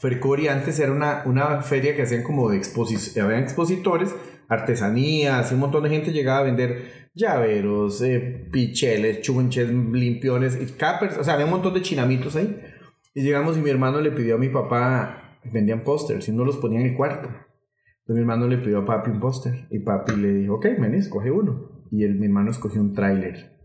Fercori antes era una, una feria que hacían como de exposición, habían expositores, artesanías, y un montón de gente llegaba a vender llaveros, eh, picheles, chunches, limpiones, y cappers, o sea, había un montón de chinamitos ahí. Y llegamos y mi hermano le pidió a mi papá, vendían pósters, y uno los ponía en el cuarto. Entonces mi hermano le pidió a papi un póster, y papi le dijo, ok, ven, escoge uno. Y el, mi hermano escogió un tráiler.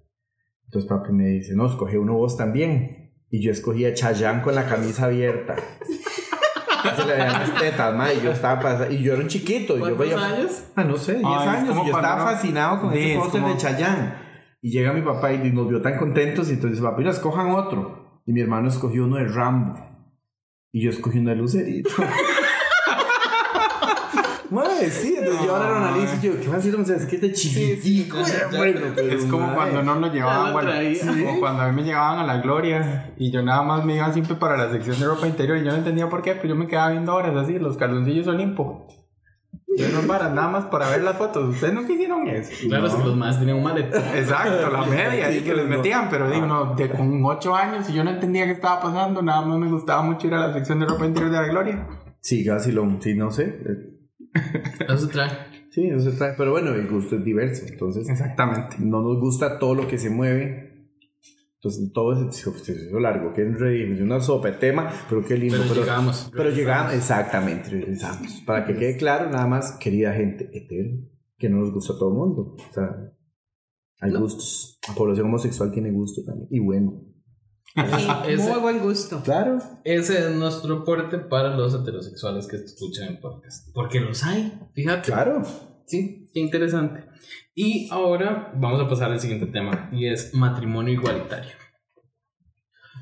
Entonces papi me dice, no, escoge uno vos también. Y yo escogí a Chayanne con la camisa abierta. Se le veían las tetas, ma, y yo estaba pasando, y yo era un chiquito. Y yo ¿Cuántos veía, años? Ah, no sé, 10 Ay, es años. como Y yo estaba fascinado con Sí, ese es póster como- de Chayanne. Y llega mi papá y nos vio tan contentos. Y entonces, papi, no, escojan otro. Y mi hermano escogió uno de Rambo. Y yo escogí uno de Lucerito. Madre, sí, entonces yo ahora lo analizo y yo, ¿qué va a decir? O sea, es que este chiquitico era bueno, pero Es como madre. cuando no nos llevaban, bueno, como cuando a mí me llevaban a la gloria y yo nada más me iba siempre para la sección de ropa interior y yo no entendía por qué, pero yo me quedaba viendo horas así, los calzoncillos Olimpo. Yo no para nada más para ver las fotos. Ustedes nunca hicieron eso. Claro, es que los más tenían un maletón. Exacto, la media, Sí, y que les no. metían, pero digo, no, de, con 8 años y yo no entendía qué estaba pasando, nada más me gustaba mucho ir a la sección de ropa interior de la gloria. Sí, casi lo, sí, no sé. Eso se trae. Sí, no se trae. Pero bueno, el gusto es diverso. Entonces, Exactamente. no nos gusta todo lo que se mueve. Entonces, todo ese proceso largo, que es re- es una sopa de tema, pero qué lindo. Pero Pero, llegamos. pero llegamos, exactamente, regresamos. Para que quede claro, nada más, querida gente que no nos gusta a todo el mundo. O sea, hay No. gustos. La población homosexual tiene gusto también. Y bueno. Ese- muy buen gusto. Claro. Ese es nuestro aporte para los heterosexuales que escuchan el podcast. Porque los hay, fíjate. Claro. Sí, qué interesante. Y ahora vamos a pasar al siguiente tema y es matrimonio igualitario.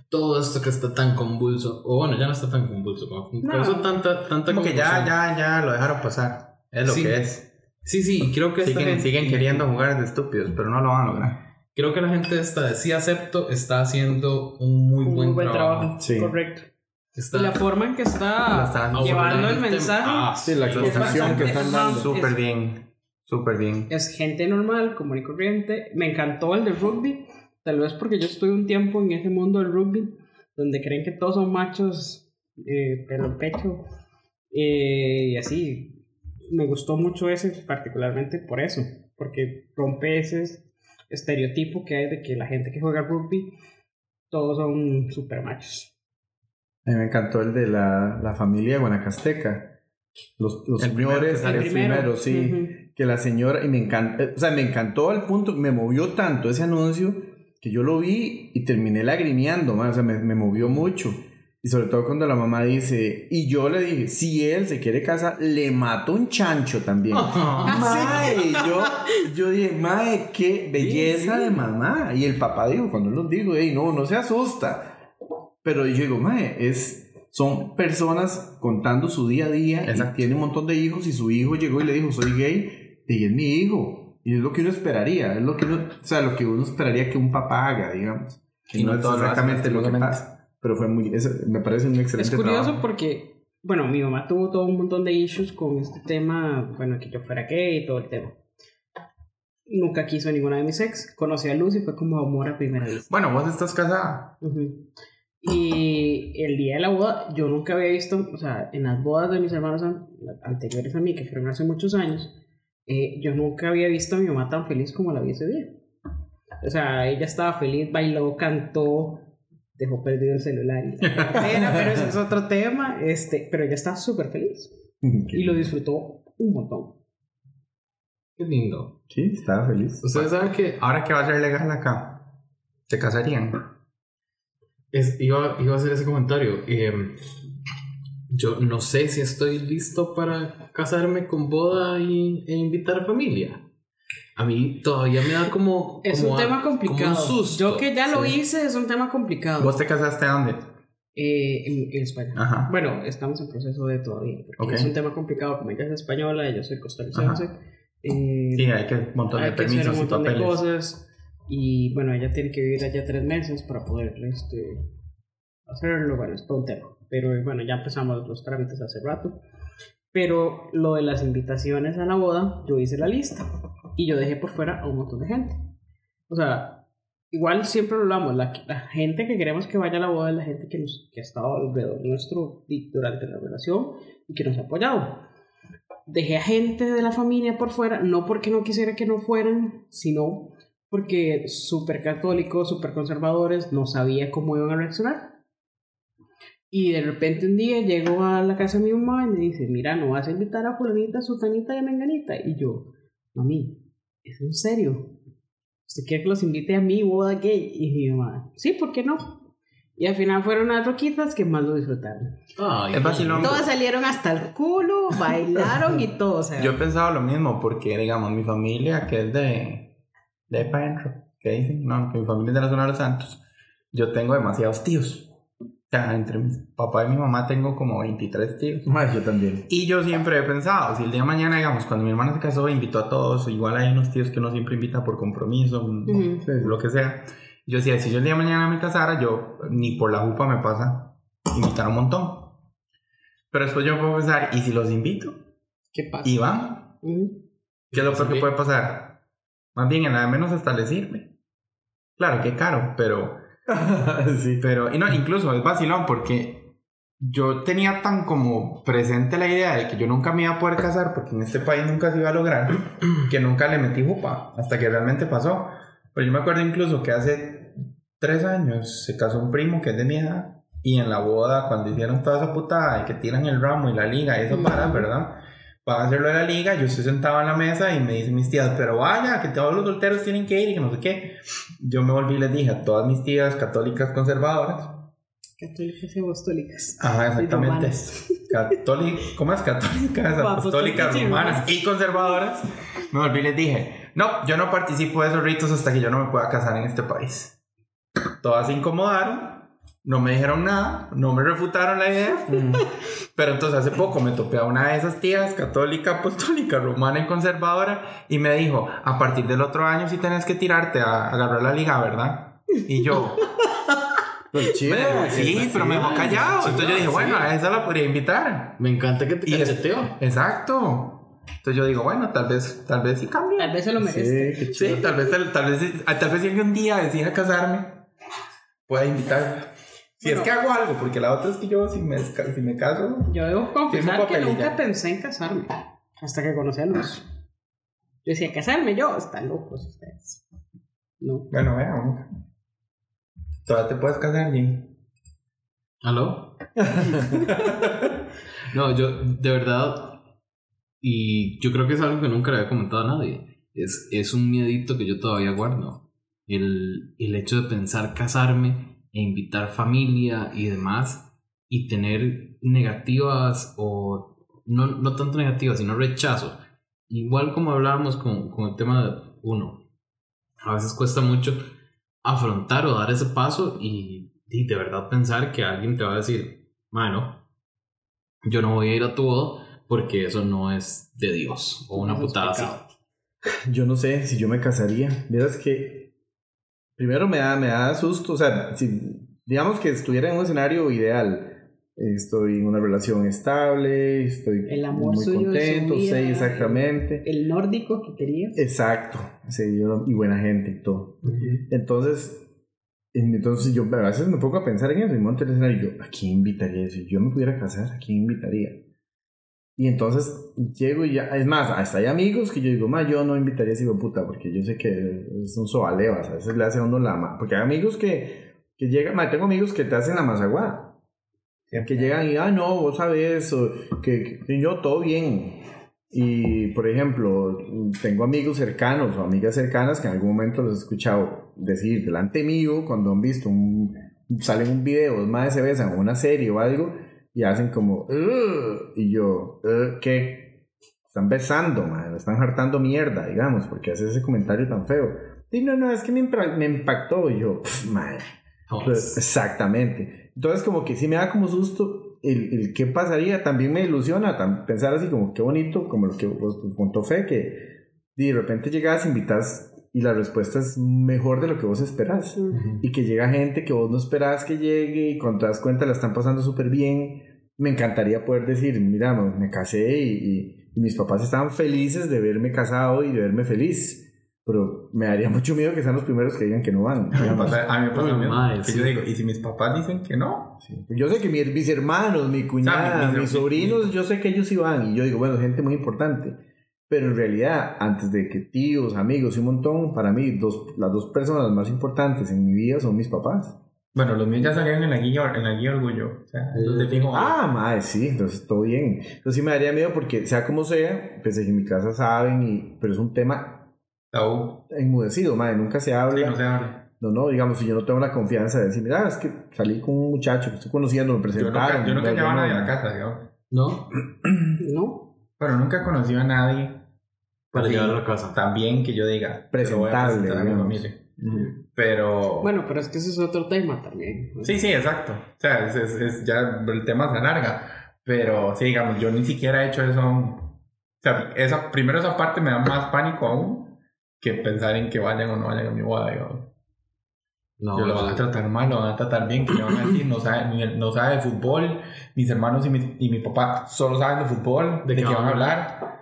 Todo esto que está tan convulso, o bueno, ya no está tan convulso, como No. causó tanta, tanta Como que ya, ya, ya lo dejaron pasar. Es lo Sí. que es. Sí, sí, y creo que Siguen, gente- siguen queriendo jugar de estúpidos, pero no lo van a lograr. Creo que la gente esta de sí acepto está haciendo un muy, Un buen, muy buen trabajo. trabajo. Sí. Correcto. Está Y la forma en que está, llevando el mensaje Ah, Sí, la exposición que están Es dando. Súper es- bien. Súper bien. es gente normal, común y corriente. Me encantó el de rugby, tal vez porque yo estuve un tiempo en ese mundo del rugby, donde creen que todos son machos, eh, pelo en pecho, eh, y así. Me gustó mucho ese, particularmente por eso, porque rompe ese estereotipo que hay de que la gente que juega rugby, todos son super machos. A mí me encantó el de la, la familia guanacasteca. Los, los El primero que señores, sale. el primero, sí. Que la señora, y me encanta, o sea, me encantó al punto, me movió tanto ese anuncio que yo lo vi y terminé lagrimeando, man, o sea, me, me movió mucho. Y sobre todo cuando la mamá dice, y yo le dije, si él se quiere casar, le mato un chancho también. Mae, yo, yo dije, mae, qué belleza de mamá. Y el papá dijo, cuando él nos dijo, hey, no, no se asusta. Pero yo digo, mae, es son personas contando su día a día. y tiene un montón de hijos y su hijo llegó y le dijo, soy gay y es mi hijo. Y es lo que uno esperaría, es lo que uno, o sea, lo que uno esperaría que un papá haga, digamos. Y no es todos lo exactamente lo que pasa. Pero fue muy, eso me parece un excelente Es curioso trabajo. porque, bueno, mi mamá tuvo todo un montón de issues con este tema, bueno, que yo fuera gay y todo el tema. Nunca quiso a ninguna de mis ex. Conocí a Luz y fue como amor a primera vista. Bueno, vos estás casada. Ujú. Y el día de la boda, yo nunca había visto, o sea, en las bodas de mis hermanos an- anteriores a mí, que fueron hace muchos años, eh, yo nunca había visto a mi mamá tan feliz como la vi ese día. O sea, ella estaba feliz, bailó, cantó, dejó perdido el celular y la cartera, pero ese es otro tema, este, pero ella estaba súper feliz y lo disfrutó un montón. Qué lindo. Sí, estaba feliz. Ustedes saben que Ahora que va a ser legal acá, ¿se casarían? Es- iba, iba a hacer ese comentario. eh, yo no sé si estoy listo para casarme con boda y, e invitar a familia. A mí todavía me da como. Es como un a- tema como un complicado. susto. Yo que ya lo Sí. hice, es un tema complicado. ¿Vos te casaste a dónde? Eh, en, en España. Ajá. Bueno, estamos en proceso de todavía, porque Ok. es un tema complicado, como ella es española, yo soy costarricense. eh, Sí, hay que un montón de hay que hacer permisos un y montón de papeles. cosas. Y bueno, ella tiene que vivir allá tres meses para poder este, hacerlo. Bueno, es todo un tema. Pero bueno, ya empezamos los trámites hace rato. Pero lo de las invitaciones a la boda, yo hice la lista. Y yo dejé por fuera a un montón de gente. O sea, igual siempre lo hablamos. La, la gente que queremos que vaya a la boda es la gente que, nos, que ha estado alrededor nuestro durante la relación y que nos ha apoyado dejé a gente de la familia por fuera, no porque no quisiera que no fueran, sino porque súper católicos, súper conservadores, no sabía cómo iban a reaccionar. Y de repente un día llego a la casa de mi mamá y me dice, mira, no vas a invitar a fulanita, sultanita y a menganita. Y yo, mami, ¿es en serio? ¿Usted quiere que los invite a mi boda gay? Y mi mamá, sí, ¿por qué no? Y al final fueron las roquitas que más lo disfrutaron. Vacilón. Todas salieron hasta el culo, bailaron y todo. O sea, Yo he pensado lo mismo, porque, digamos, mi familia, que es de. De para adentro, ¿qué dicen? No, que mi familia es de la zona de los Santos. Yo tengo demasiados tíos. O sea, entre mi papá y mi mamá tengo como 23 tíos. Más yo también. Y yo siempre he pensado, si el día de mañana, digamos, cuando mi hermana se casó, invitó a todos, igual hay unos tíos que uno siempre invita por compromiso, lo que sea. Yo decía, si yo el día de mañana me casara, yo ni por la jupa me pasa invitar un montón. Pero después yo puedo pensar, ¿y si los invito? ¿qué pasa? ¿Y van? Ujú. ¿Qué es lo peor que puede pasar? Más bien, en la de menos hasta le sirve. Claro, que caro, pero... sí. pero y no, incluso es vacilón porque yo tenía tan como presente la idea de que yo nunca me iba a poder casar porque en este país nunca se iba a lograr que nunca le metí jupa hasta que realmente pasó. Pero yo me acuerdo incluso que hace tres años se casó un primo que es de mi edad y en la boda cuando hicieron toda esa putada y que tiran el ramo y la liga y eso para, ¿verdad? Van a hacerlo de la liga, yo estoy sentado en la mesa y me dicen mis tías, pero vaya, que todos los solteros tienen que ir y que no sé qué. Yo me volví y les dije a todas mis tías católicas conservadoras, Católicas y apostólicas. Ajá, exactamente. Católicas, ¿cómo es? Católicas, Apostólicas romanas. y conservadoras. Me volví y les dije, no, yo no participo de esos ritos hasta que yo no me pueda casar en este país. Todas se incomodaron, no me dijeron nada, no me refutaron la idea. Pero entonces hace poco me topé a una de esas tías, católica, apostólica, romana y conservadora, y me dijo, a partir del otro año sí tenés que tirarte a agarrar la liga, ¿verdad? Y yo, Pues chido. sí, pero me dejó callado. Entonces yo dije, bueno, a esa la podría invitar. Me encanta que te es- cacheteo. Exacto. Entonces yo digo, bueno, tal vez, tal vez sí cambie. Tal vez se lo merece. Sí, qué chido. Sí, tal vez, tal, tal vez, tal vez si algún día decida casarme, pueda invitar. Si es que hago algo, porque la otra es que yo, si me, si me caso, Yo debo confesar que nunca pensé en casarme. Hasta que conocí a Luz. Yo decía, casarme yo, están locos ustedes. No. bueno, veamos. Todavía te puedes casar, Jim. ¿Aló? no, yo, de verdad, y yo creo que es algo que nunca le había comentado a nadie. Es, es un miedito que yo todavía guardo. El, el hecho de pensar casarme e invitar familia y demás y tener negativas o no, no tanto negativas, sino rechazo. Igual como hablábamos con, con el tema de uno, a veces cuesta mucho afrontar o dar ese paso y, y de verdad pensar que alguien te va a decir, mano, yo no voy a ir a tu boda porque eso no es de Dios o una putada así. Yo no sé si yo me casaría. Vieras que primero me da, me da susto. O sea, si digamos que estuviera en un escenario ideal. Estoy en una relación estable, estoy El amor muy suyo contento, sí, exactamente. El nórdico que querías. Exacto, sí, yo- y buena gente y todo. Entonces, en- entonces yo a veces me pongo a pensar en eso y monto el escenario y yo, ¿a quién invitaría? Si yo me pudiera casar, ¿a quién invitaría? Y entonces llego y ya, es más, hasta hay amigos que yo digo, ma, yo no invitaría a ese hijo de puta porque yo sé que es un sobalevas, a veces le hace a uno la ma, porque hay amigos que, que llegan, ma, tengo amigos que te hacen la mazaguada, que llegan y, ah, no, vos sabes, o que, que yo todo bien. Y, por ejemplo, tengo amigos cercanos o amigas cercanas que en algún momento los he escuchado decir delante mío cuando han visto un, salen un video, dos madres se besan o una serie o algo y hacen como, "Ugh", y yo, "Ugh, ¿qué? Están besando, madre, me están hartando mierda, digamos, porque hace ese comentario tan feo. Y no, no, es que me, me impactó y yo, "Pff, madre. Pues, exactamente. Entonces, como que sí me da como susto el, el qué pasaría. También me ilusiona pensar así como qué bonito, como lo que vos contó Fe, que de repente llegas, invitas y la respuesta es mejor de lo que vos esperás. Y que llega gente que vos no esperás que llegue y cuando te das cuenta la están pasando súper bien. Me encantaría poder decir, mira, me, me casé y, y- y mis papás estaban felices de verme casado y de verme feliz. Pero me daría mucho miedo que sean los primeros que digan que no van. A mí me pasa, a mí me pasa Uy, lo mismo. madre, que sí. yo digo, y si mis papás dicen que no, Yo sé que mi- mis hermanos, mi cuñada, mis- mis sobrinos, yo sé que ellos sí van. Y yo digo, bueno, gente muy importante. Pero en realidad, antes de que tíos, amigos y un montón, para mí, dos, las dos personas más importantes en mi vida son mis papás. bueno, los míos ya salieron en la guía, en la guía orgullo. O sea, los de fijo. Ah, madre, sí, entonces todo bien. Entonces sí me daría miedo porque, sea como sea, pese a que en mi casa saben, y, pero es un tema tabú. enmudecido, madre, nunca se Sí, habla. no se habla. No, no, digamos, si yo no tengo la confianza de decir, mira, es que salí con un muchacho que estoy conociendo, me Yo presentaron. nunca, yo nunca yo llevaba a nadie a la casa, digamos. ¿No? ¿No? Pero nunca conocí a nadie. Para así, llevarlo a casa. También que yo diga. "Te lo voy a Presentable, presentar a mi familia". Pero. Bueno, pero es que ese es otro tema también. Sí, sí, exacto. O sea, es, es- es- ya el tema se alarga. Pero sí, digamos, yo ni siquiera he hecho eso aún. O sea, esa, primero esa parte me da más pánico aún que pensar en que vayan o no vayan a mi boda, digamos. No, yo lo van a tratar mal, lo van a tratar bien, que le van a decir, no sabe, no sabe de fútbol, mis hermanos y mi, y mi papá solo saben de fútbol, de, qué van a hablar.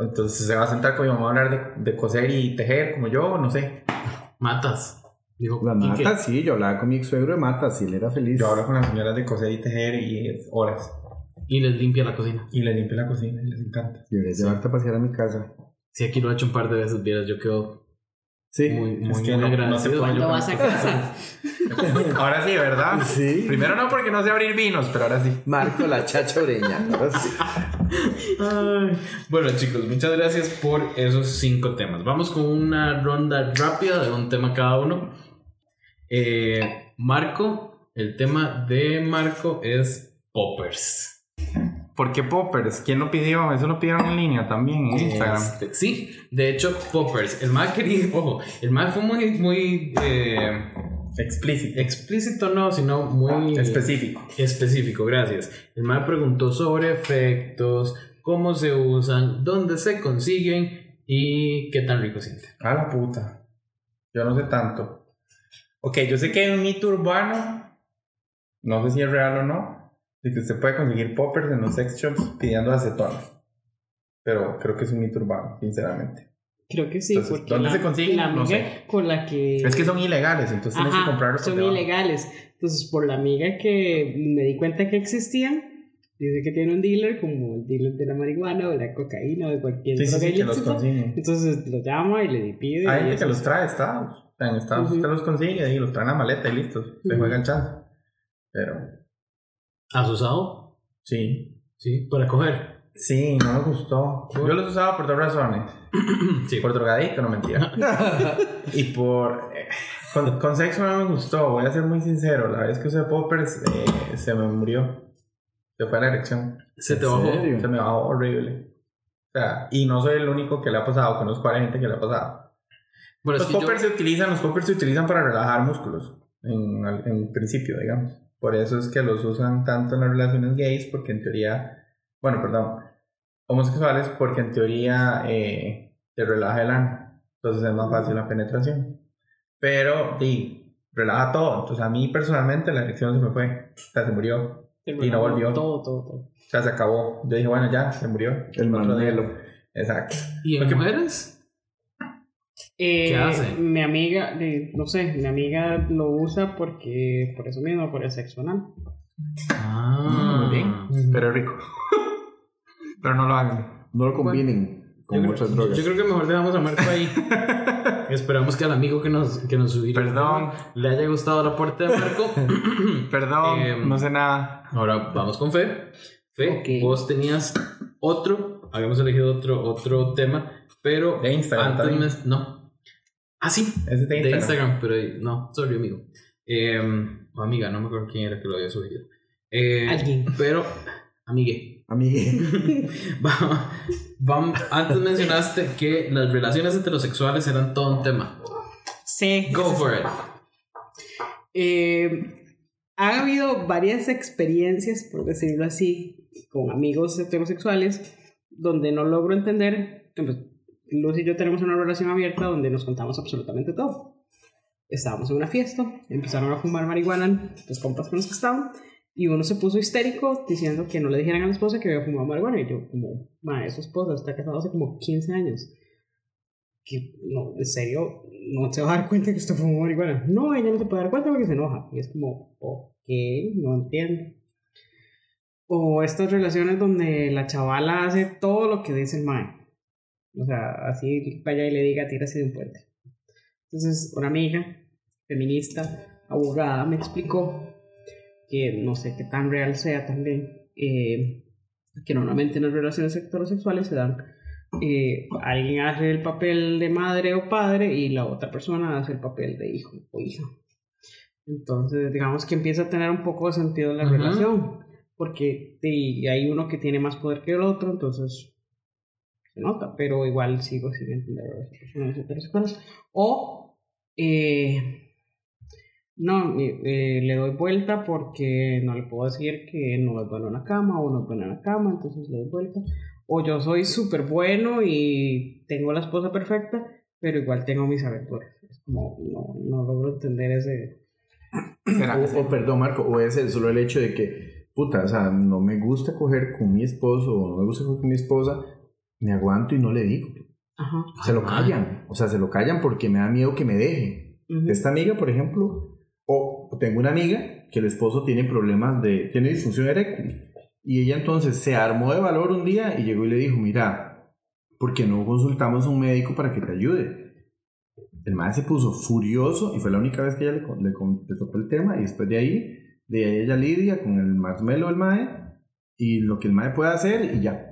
Entonces se va a sentar con mi mamá a hablar de, de coser y tejer como yo, no sé. Matas. Digo, Las Quique. matas, sí, yo hablaba con mi ex suegro de matas y él era feliz. Yo hablo con las señoras de coser y tejer y es horas. Y les limpia la cocina. Y les limpio la cocina y les encanta. Deberías llevarte a pasear a mi casa. Si aquí lo he hecho un par de veces, vieras, yo quedo Sí. muy, muy, Es que muy no- no se agradecido. puede- ¿Cuándo vas a casa? Ahora sí, ¿verdad? Sí. Primero no porque no sé abrir vinos, pero ahora sí. Marco la chacha oreña. ahora sí. Ay. Bueno, chicos, muchas gracias por esos cinco temas. Vamos con una ronda rápida de un tema cada uno. Eh, Marco, el tema de Marco es poppers. ¿Por qué poppers? ¿Quién lo pidió? Eso lo pidieron en línea también en Instagram. Este, sí, de hecho, poppers. El más querido, ojo, el más fue muy, muy eh, Explícito. explícito, no, sino muy Específico. Específico, gracias. El mal preguntó sobre efectos, cómo se usan, dónde se consiguen y qué tan rico siente. A la puta. Yo no sé tanto. Ok, yo sé que hay un mito urbano. No sé si es real o no. De que usted puede conseguir poppers en los sex shops pidiendo acetones. Pero creo que es un mito urbano, sinceramente. Creo que sí, Entonces, porque ¿dónde la, se consiguen? la No sé. con la que... Es que son ilegales, entonces tienes que Ajá, comprarlos. son ilegales. Entonces, por la amiga que me di cuenta que existían, dice que tiene un dealer como el dealer de la marihuana o de la cocaína o de cualquier Sí, sí, droga sí, que los ilícita. consiguen. Entonces lo llama y le pide. Hay gente que los trae Estados. Sea, en Estados usted los consigue y los traen a maleta y listos. Se Ujú. juegan chance. Pero, ¿Has usado? sí. Sí, para coger. Sí, no me gustó. Yo los usaba por dos razones. Sí, Por drogadicto, no mentira. y por... eh, con, con sexo no me gustó, voy a ser muy sincero. La vez que usé poppers eh, se me murió. Se fue a la erección. se te ¿En bajó. Se me bajó horrible. O sea, y no soy el único que le ha pasado, conozco a la gente que le ha pasado. Bueno, Los yo- poppers se utilizan, los poppers se utilizan para relajar músculos. En, en principio, digamos. Por eso es que los usan tanto en las relaciones gays, porque en teoría, bueno, perdón, homosexuales, porque en teoría eh, te relaja el ano. Entonces es más fácil la penetración. Pero, di, relaja todo. Entonces a mí personalmente la erección se me fue. O sea, se murió. Y no volvió. Todo, todo, todo. O sea, se acabó. Yo dije, bueno, ya, se murió. El Otro día. Manuelo. Exacto. ¿Y en Porque- mujeres? Eh, ¿Qué hace? Mi amiga, de- no sé, mi amiga lo usa porque, por eso mismo, por el sexo anal. Ah, Muy bien. Pero es rico. Pero no lo hagan. No lo combinen con Yo creo, muchas drogas. yo creo que mejor dejamos a Marco ahí. Esperamos que al amigo que nos, que nos subió Perdón. le haya gustado el aporte de Marco. Perdón, Em, no sé nada. Ahora vamos con Fe. Fe, Ok. vos tenías otro, habíamos elegido otro, otro tema, pero De Instagram antes me- no. Ah, sí, Ese de de Instagram, pero no, sorry, amigo. Em, o amiga, no me acuerdo quién era que lo había subido. Eh, Alguien. Pero, amigue, Amigue. antes mencionaste que las relaciones heterosexuales eran todo un tema. Sí. Go for it. Eh, ha habido varias experiencias, por decirlo así, con amigos heterosexuales, donde no logro entender. Luz y yo tenemos una relación abierta donde nos contamos absolutamente todo. Estábamos en una fiesta, empezaron a fumar marihuana, los compas con los que estaban, y uno se puso histérico diciendo que no le dijeran a la esposa que había fumado marihuana. Y yo, como, ma, su esposa, está casado hace como 15 años. Que, no, en serio, no se va a dar cuenta que usted fumó marihuana. No, ella no se puede dar cuenta porque se enoja. Y es como, ok, no entiendo. O estas relaciones donde la chavala hace todo lo que dice el. O sea, así vaya y le diga, tírase de un puente. Entonces, una amiga feminista, abogada, me explicó que no sé qué tan real sea también, eh, que normalmente en las relaciones heterosexuales se dan, eh, alguien hace el papel de madre o padre y la otra persona hace el papel de hijo o hija. Entonces, digamos que empieza a tener un poco de sentido la Ujú. relación, porque hay uno que tiene más poder que el otro, entonces se nota, pero igual sigo sin entender a las heterosexuales. O, eh, no, eh, le doy vuelta porque no le puedo decir que no es bueno en la cama o no es bueno en la cama, entonces le doy vuelta. O yo soy súper bueno y tengo la esposa perfecta, pero igual tengo mis aventuras. Es como, no, no logro entender ese... ¿Será? O, o, perdón, Marco, o es el, solo el hecho de que, puta, o sea, no me gusta coger con mi esposo o no me gusta coger con mi esposa, me aguanto y no le digo. Ajá. Se lo Ah. callan, o sea, se lo callan porque me da miedo que me deje. Esta amiga, por ejemplo, o tengo una amiga que el esposo tiene problemas de, tiene disfunción eréctil. Y ella entonces se armó de valor un día y llegó y le dijo, mira, ¿por qué no consultamos a un médico para que te ayude? El madre se puso furioso y fue la única vez que ella le, le, con- le tocó el tema y después de ahí, de ahí ella lidia con el marshmallow del mae y lo que el mae puede hacer y ya.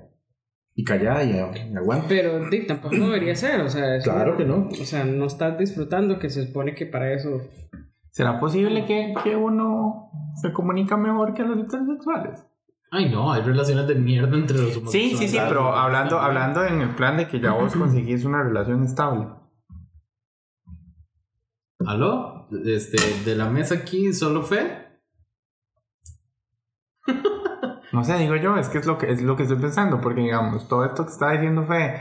Y callada y, aguanta. Pero di, tampoco debería ser, o sea, es- Claro que no. O sea, no estás disfrutando que se supone que para eso... ¿Será posible que, que uno se comunica mejor que los heterosexuales? Ay, no, hay relaciones de mierda entre los humanos. Sí, sí, sí, pero hablando, hablando en el plan de que ya vos conseguís una relación estable. ¿Aló? Este, de la mesa aquí, solo fe. No sé, digo yo, es que es lo que es lo que estoy pensando, porque digamos, todo esto que está diciendo Fe,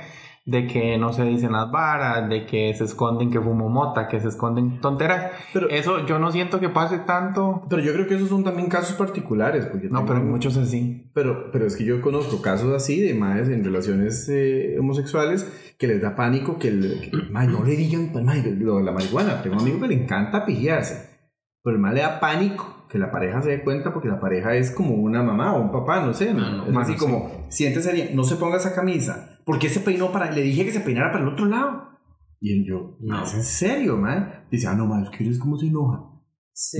de que no se dicen las varas, de que se esconden que fumo mota, que se esconden tonteras, Pero- eso yo no siento que pase tanto. Pero yo creo que esos son también casos particulares. Porque No, pero en muchos así. Pero, pero es que yo conozco casos así de madres en relaciones eh, homosexuales que les da pánico que, el, que, "Mae, no le digan pues, mae, lo de la marihuana. Tengo un amigo que le encanta pijearse. Pero el mal le da pánico que la pareja se dé cuenta porque la pareja es como una mamá o un papá, no sé. ¿no? Ah, no, es así sí. como, siéntese bien, no se ponga esa camisa. ¿Por qué se peinó para.? Le dije que se peinara para el otro lado. Y él yo, No. ¿es en serio, man? Dice, ah, no, man, es que eres como se enoja.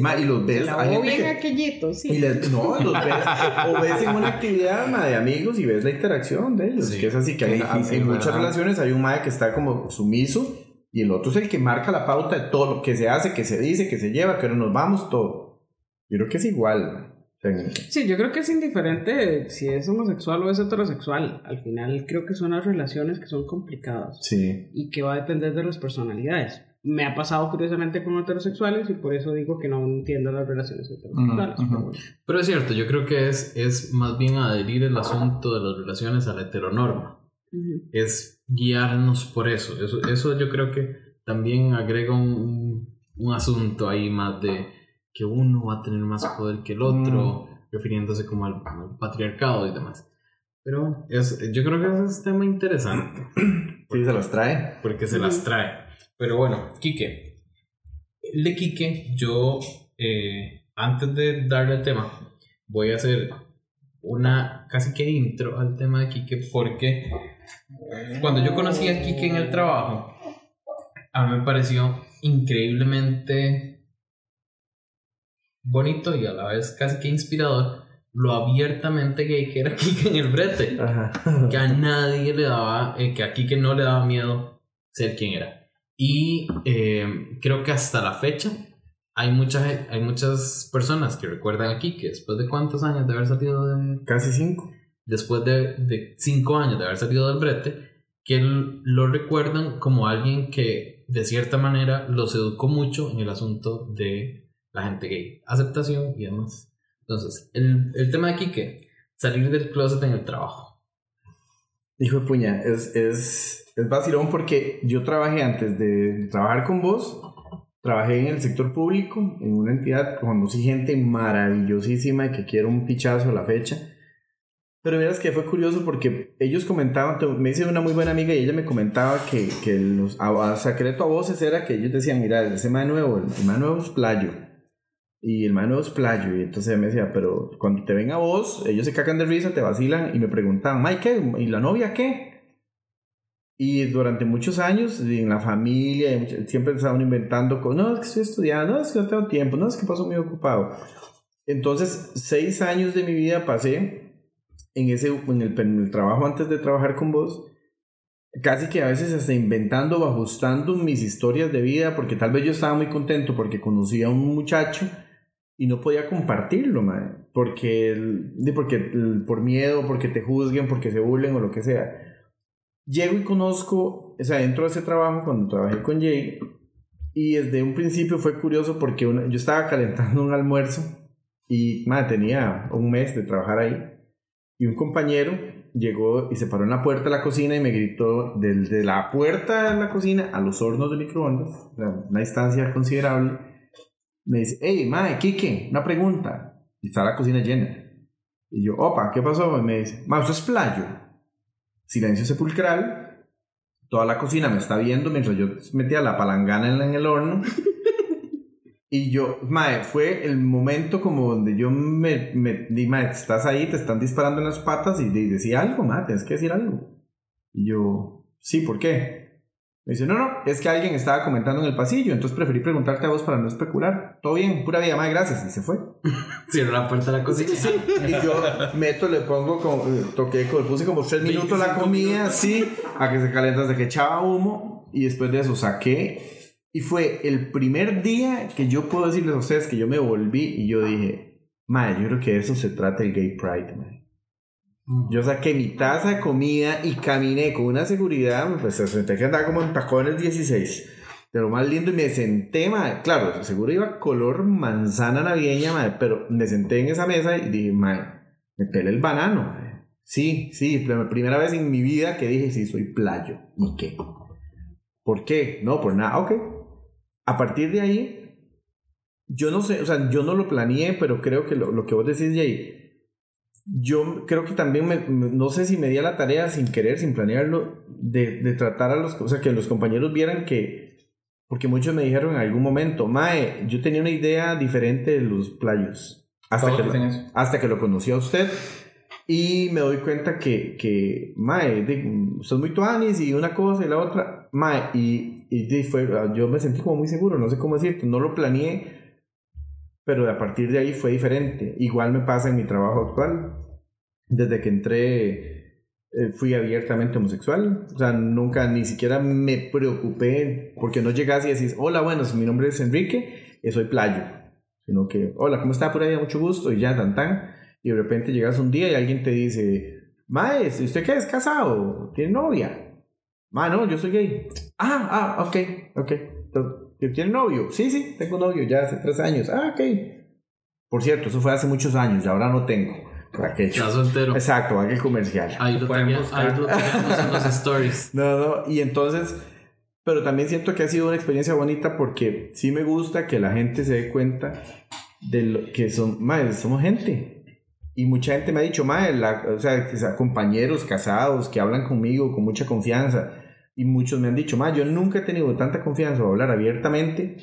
Ma, y los ves, La hay gente bien que- aquellito, sí. y les- no, los ves, o ves en una actividad ma, de amigos y ves la interacción de ellos. Sí. Que es así que Qué hay, difícil, en muchas ¿verdad? relaciones hay un mae que está como sumiso y el otro es el que marca la pauta de todo lo que se hace, que se dice, que se lleva, que no nos vamos, todo. Yo creo que es igual. Sí, yo creo que es indiferente si es homosexual o es heterosexual. Al final creo que son las relaciones que son complicadas sí. y que va a depender de las personalidades. Me ha pasado curiosamente con heterosexuales y por eso digo que no entiendo las relaciones heterosexuales. Ujú, pero ujú. bueno. Pero es cierto, yo creo que es, es más bien adherir el asunto de las relaciones a la heteronorma. Ujú. Es guiarnos por eso. Eso, eso yo creo que también agrega un, un asunto ahí más de que uno va a tener más poder que el otro, refiriéndose como al, al patriarcado y demás. Pero es, yo creo que es un tema interesante. Sí, se las trae. porque se las trae. Pero bueno, Quique. El de Quique, yo, eh, antes de darle el tema, voy a hacer una casi que intro al tema de Quique, porque cuando yo conocí a Quique en el trabajo, a mí me pareció increíblemente bonito y a la vez casi que inspirador lo abiertamente gay que era Quique en el brete Ajá. que a nadie le daba, eh, que a Kike no le daba miedo ser quien era. Y eh, creo que hasta la fecha hay, mucha, hay muchas personas que recuerdan a Kike después de cuántos años de haber salido de, Casi cinco. después de, de cinco años de haber salido del brete, que lo recuerdan como alguien que de cierta manera los educó mucho en el asunto de la gente gay, aceptación y demás. Entonces, el, el tema de Kike, salir del closet en el trabajo. Hijo de puña, es, es, es vacilón porque yo trabajé antes de trabajar con vos, trabajé en el sector público, en una entidad, conocí gente maravillosísima que quiero un pichazo a la fecha. Pero verás que fue curioso porque ellos comentaban, me hice una muy buena amiga y ella me comentaba que, que los a, a secreto a voces era que ellos decían, mira, ese man nuevo, el man nuevo es playo. Y el man es playo. Y entonces me decía, pero cuando te ven a vos, ellos se cagan de risa, te vacilan y me preguntaban, Mike, ¿qué? ¿Y la novia qué? Y durante muchos años, en la familia, siempre estaban inventando, no, es que estoy estudiando, no, es que no tengo tiempo, no, es que paso muy ocupado. Entonces, seis años de mi vida pasé en, ese, en, el, en el trabajo antes de trabajar con vos, casi que a veces hasta inventando o ajustando mis historias de vida, porque tal vez yo estaba muy contento porque conocí a un muchacho y no podía compartirlo, mae, porque, el- de- porque por miedo, porque te juzguen, porque se burlen o lo que sea. Llego y conozco, o sea, entro a ese trabajo cuando trabajé con Jay y desde un principio fue curioso porque yo estaba calentando un almuerzo y mae, tenía un mes de trabajar ahí y un compañero llegó y se paró en la puerta de la cocina y me gritó desde la puerta de la cocina a los hornos de microondas, una distancia considerable. Me dice, hey, mae, Kike, una pregunta. Y está la cocina llena. Y yo, opa, ¿qué pasó? Y me dice, mae, usted es playo. Silencio sepulcral. Toda la cocina me está viendo mientras yo metía la palangana en, en el horno. Y yo, mae, fue el momento como donde yo me, me di, mae, estás ahí, te están disparando en las patas y, de- decía algo, mae, tienes que decir algo. Y yo, sí, ¿por qué? Me dice, no, no, es que alguien estaba comentando en el pasillo, entonces preferí preguntarte a vos para no especular. Todo bien, pura vida, mae, gracias. Y se fue. Cierro la puerta de la cocina. Y yo meto, le pongo, como, eh, toqué, le puse como tres minutos la 25 comida, minutos. así, a que se calenta hasta que echaba humo. Y después de eso saqué. Y fue el primer día que yo puedo decirles a ustedes que yo me volví y yo dije, madre, yo creo que de eso se trata el Gay Pride, madre. Yo saqué mi taza de comida y caminé con una seguridad, pues se senté que andaba como en tacones 16. De lo más lindo y me senté, madre. Claro, seguro iba color manzana navideña, madre, pero me senté en esa mesa y dije, madre, me pelé el banano. Sí, sí, primera vez en mi vida que dije, sí, soy playo. ¿Y qué? ¿Por qué? No, por nada, ok. A partir de ahí, yo no sé, o sea, yo no lo planeé, pero creo que lo, lo que vos decís, Jay, yo creo que también, me, no sé si me di a la tarea sin querer, sin planearlo, de, de tratar a los, o sea, que los compañeros vieran que, porque muchos me dijeron en algún momento, Mae, yo tenía una idea diferente de los playos. Hasta que, lo, hasta que lo conocí a usted. Y me doy cuenta que, que Mae, es muy tuanis y una cosa y la otra. Mae, y, y fue, yo me sentí como muy seguro, no sé cómo decirte, no lo planeé, pero a partir de ahí fue diferente. Igual me pasa en mi trabajo actual. Desde que entré eh, fui abiertamente homosexual. O sea, nunca ni siquiera me preocupé porque no llegas y decís, hola, bueno, mi nombre es Enrique y soy playo. sino que, hola, ¿cómo está por ahí? Mucho gusto, y ya, tan tan. Y de repente llegas un día y alguien te dice, Maes, ¿usted qué es casado? ¿Tiene novia? Ma, no, yo soy gay. Ah, ah, ok, ok. ¿Tiene novio? Sí, sí, tengo novio ya hace tres años. Ah, ok. Por cierto, eso fue hace muchos años y ahora no tengo. Aquello. Ya soltero. Exacto, aquel comercial. Ahí lo Pueden tenía, buscar. ahí lo teníamos en los stories. No, no, y entonces, pero también siento que ha sido una experiencia bonita porque sí me gusta que la gente se dé cuenta de lo que son, madre, somos gente. Y mucha gente me ha dicho, madre, la- o sea, compañeros casados que hablan conmigo con mucha confianza. Y muchos me han dicho, yo nunca he tenido tanta confianza para hablar abiertamente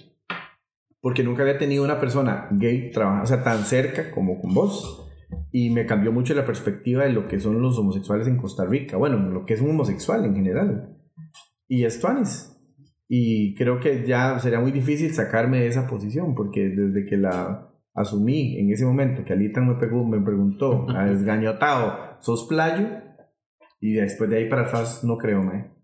porque nunca había tenido una persona gay trabajando, o sea, tan cerca como con vos. Y me cambió mucho la perspectiva de lo que son los homosexuales en Costa Rica. Bueno, lo que es un homosexual en general. Y es tuanis. Y creo que ya sería muy difícil sacarme de esa posición, porque desde que la asumí en ese momento, que Alita me, pegó, me preguntó, desgañotado, ¿sos playo? Y después de ahí para atrás no creo, me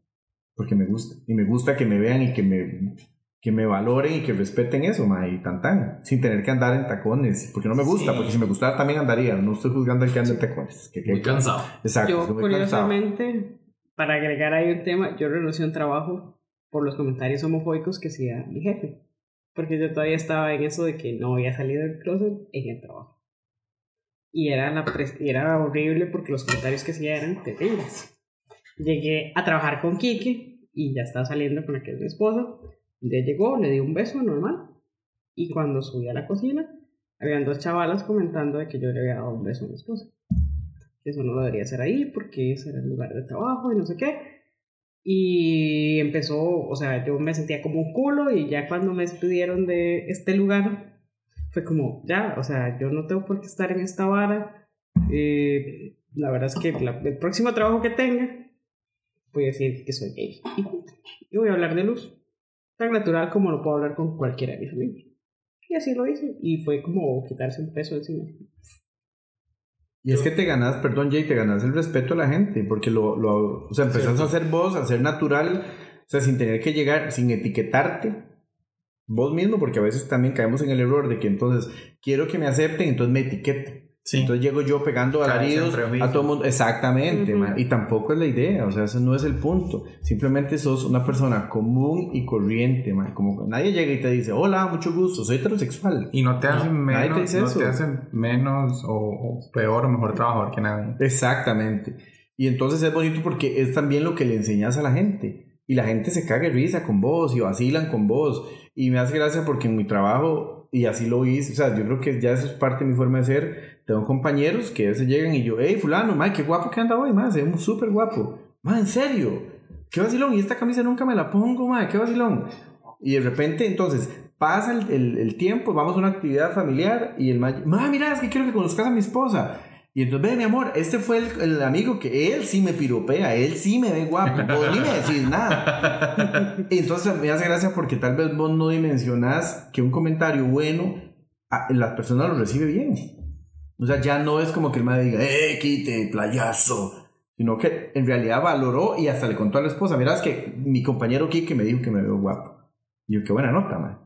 porque me gusta. Y me gusta que me vean y que me, que me valoren y que respeten eso, ma, y tan tan, sin tener que andar en tacones, porque no me gusta, Sí. porque si me gustara también andaría, no estoy juzgando al que anda en tacones. Que, que- Muy cansado. Exacto, Yo, cansado. curiosamente, para agregar ahí un tema, yo renuncié a un trabajo por los comentarios homofóbicos que hacía mi jefe. Porque yo todavía estaba en eso de que no había salido del closet en el trabajo. Y era, la pres- y era horrible porque los comentarios que hacía eran terribles. Llegué a trabajar con Kike y ya estaba saliendo con la que es mi esposa. Día llegó, le di un beso normal. Y cuando subí a la cocina, habían dos chavalas comentando de que yo le había dado un beso a mi esposa que eso no lo debería hacer ahí porque ese era el lugar de trabajo y no sé qué. Y empezó, o sea, yo me sentía como un culo y ya cuando me despidieron de este lugar, fue como, ya, o sea, yo no tengo por qué estar en esta vara. Eh, la verdad es que la- el próximo trabajo que tenga, voy a decir que soy gay. Y voy a hablar de luz. Tan natural como lo puedo hablar con cualquiera de mis amigos. Y así lo hice. Y fue como quitarse un peso encima. Y es que te ganas, perdón Jay, te ganas el respeto de la gente, porque lo, lo o sea, empezás a ser vos, a ser natural, o sea, sin tener que llegar, sin etiquetarte vos mismo, porque a veces también caemos en el error de que entonces quiero que me acepten, entonces me etiqueto. Sí. Entonces llego yo pegando alaridos a todo mundo. Exactamente, Ujú. ma, y tampoco es la idea, o sea, ese no es el punto. Simplemente sos una persona común y corriente, ma, como que nadie llega y te dice, hola, mucho gusto, soy heterosexual. Y no te hacen nadie te menos, dice no eso. te hacen menos o, o peor o mejor trabajador que nadie. Exactamente. Y entonces es bonito porque es también lo que le enseñas a la gente. Y la gente se caga de risa con vos y vacilan con vos. Y me hace gracia porque en mi trabajo, y así lo hice, o sea, yo creo que ya eso es parte de mi forma de ser. Tengo compañeros que a veces llegan y yo, hey, fulano, ma, qué guapo que anda hoy, ma, se ve súper guapo. Ma, en serio, qué vacilón. Y esta camisa nunca me la pongo, ma, qué vacilón. Y de repente, entonces, pasa el, el- el tiempo, vamos a una actividad familiar y el ma, ma, mira, es que quiero que conozcas a mi esposa. Y entonces, ve, mi amor, este fue el, el amigo que él sí me piropea, él sí me ve guapo, vos ni me decís nada. Y entonces me hace gracia porque tal vez vos no dimensionás que un comentario bueno, a- la persona lo recibe bien. O sea, ya no es como que el madre diga, ¡eh, quite, playazo! Sino que en realidad valoró y hasta le contó a la esposa, mirá, es que mi compañero Kike me dijo que me veo guapo. Y yo, qué buena nota, man.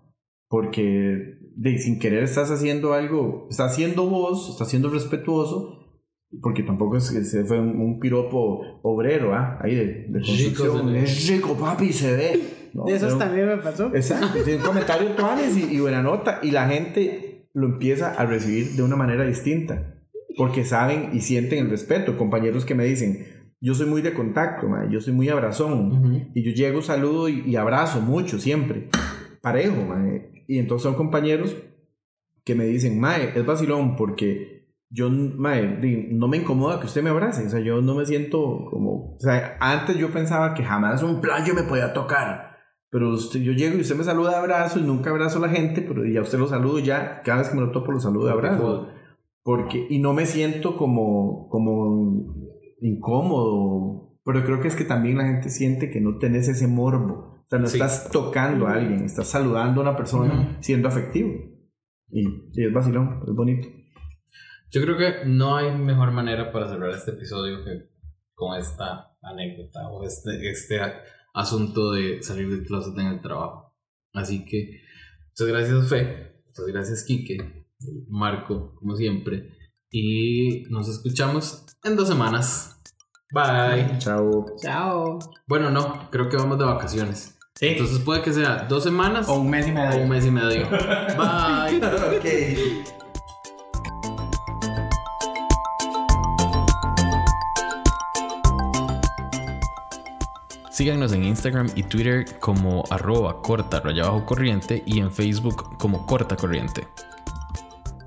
Porque de, sin querer estás haciendo algo, estás haciendo vos, estás siendo respetuoso, porque tampoco es que se fue un, un piropo obrero, ¿ah? Ahí de, de Rico construcción. ve. Es rico, papi, se ve. No, De esos pero- también me pasó. Exacto, un comentario tuanes y, y buena nota. Y la gente lo empieza a recibir de una manera distinta. Porque saben y sienten el respeto. Compañeros que me dicen, yo soy muy de contacto, mae, yo soy muy abrazón. Y yo llego, saludo y, y abrazo mucho, siempre. Parejo, mae. Y entonces son compañeros que me dicen, mae, es vacilón porque yo, mae, no me incomoda que usted me abrace. O sea, yo no me siento como... O sea, antes yo pensaba que jamás un playo me podía tocar. Pero usted, yo llego y usted me saluda de abrazo y nunca abrazo a la gente, pero ya usted lo saludo ya, cada vez que me lo topo lo saludo de abrazo. Porque, y no me siento como, como incómodo, pero creo que es que también la gente siente que no tenés ese morbo. O sea, no Sí. estás tocando a alguien, estás saludando a una persona siendo afectivo. Y, y es vacilón, es bonito. Yo creo que no hay mejor manera para cerrar este episodio que con esta anécdota o este, este asunto de salir del closet en el trabajo. Así que muchas gracias, Fe. Muchas gracias, Quique, Marco, como siempre. Y nos escuchamos en dos semanas. Bye. Chao. Chao. Bueno, no, creo que vamos de vacaciones. Sí. Entonces puede que sea dos semanas o un mes y o medio. un mes y medio. Bye. ok. Síganos en Instagram y Twitter como arroba corta raya bajo corriente y en Facebook como corta corriente.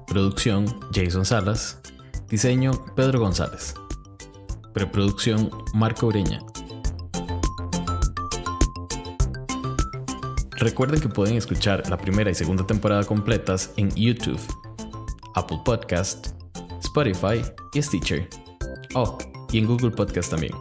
Producción Jason Salas. Diseño Pedro González. Preproducción Marco Ureña. Recuerden que pueden escuchar la primera y segunda temporada completas en YouTube, Apple Podcast, Spotify y Stitcher. Oh, y en Google Podcast también.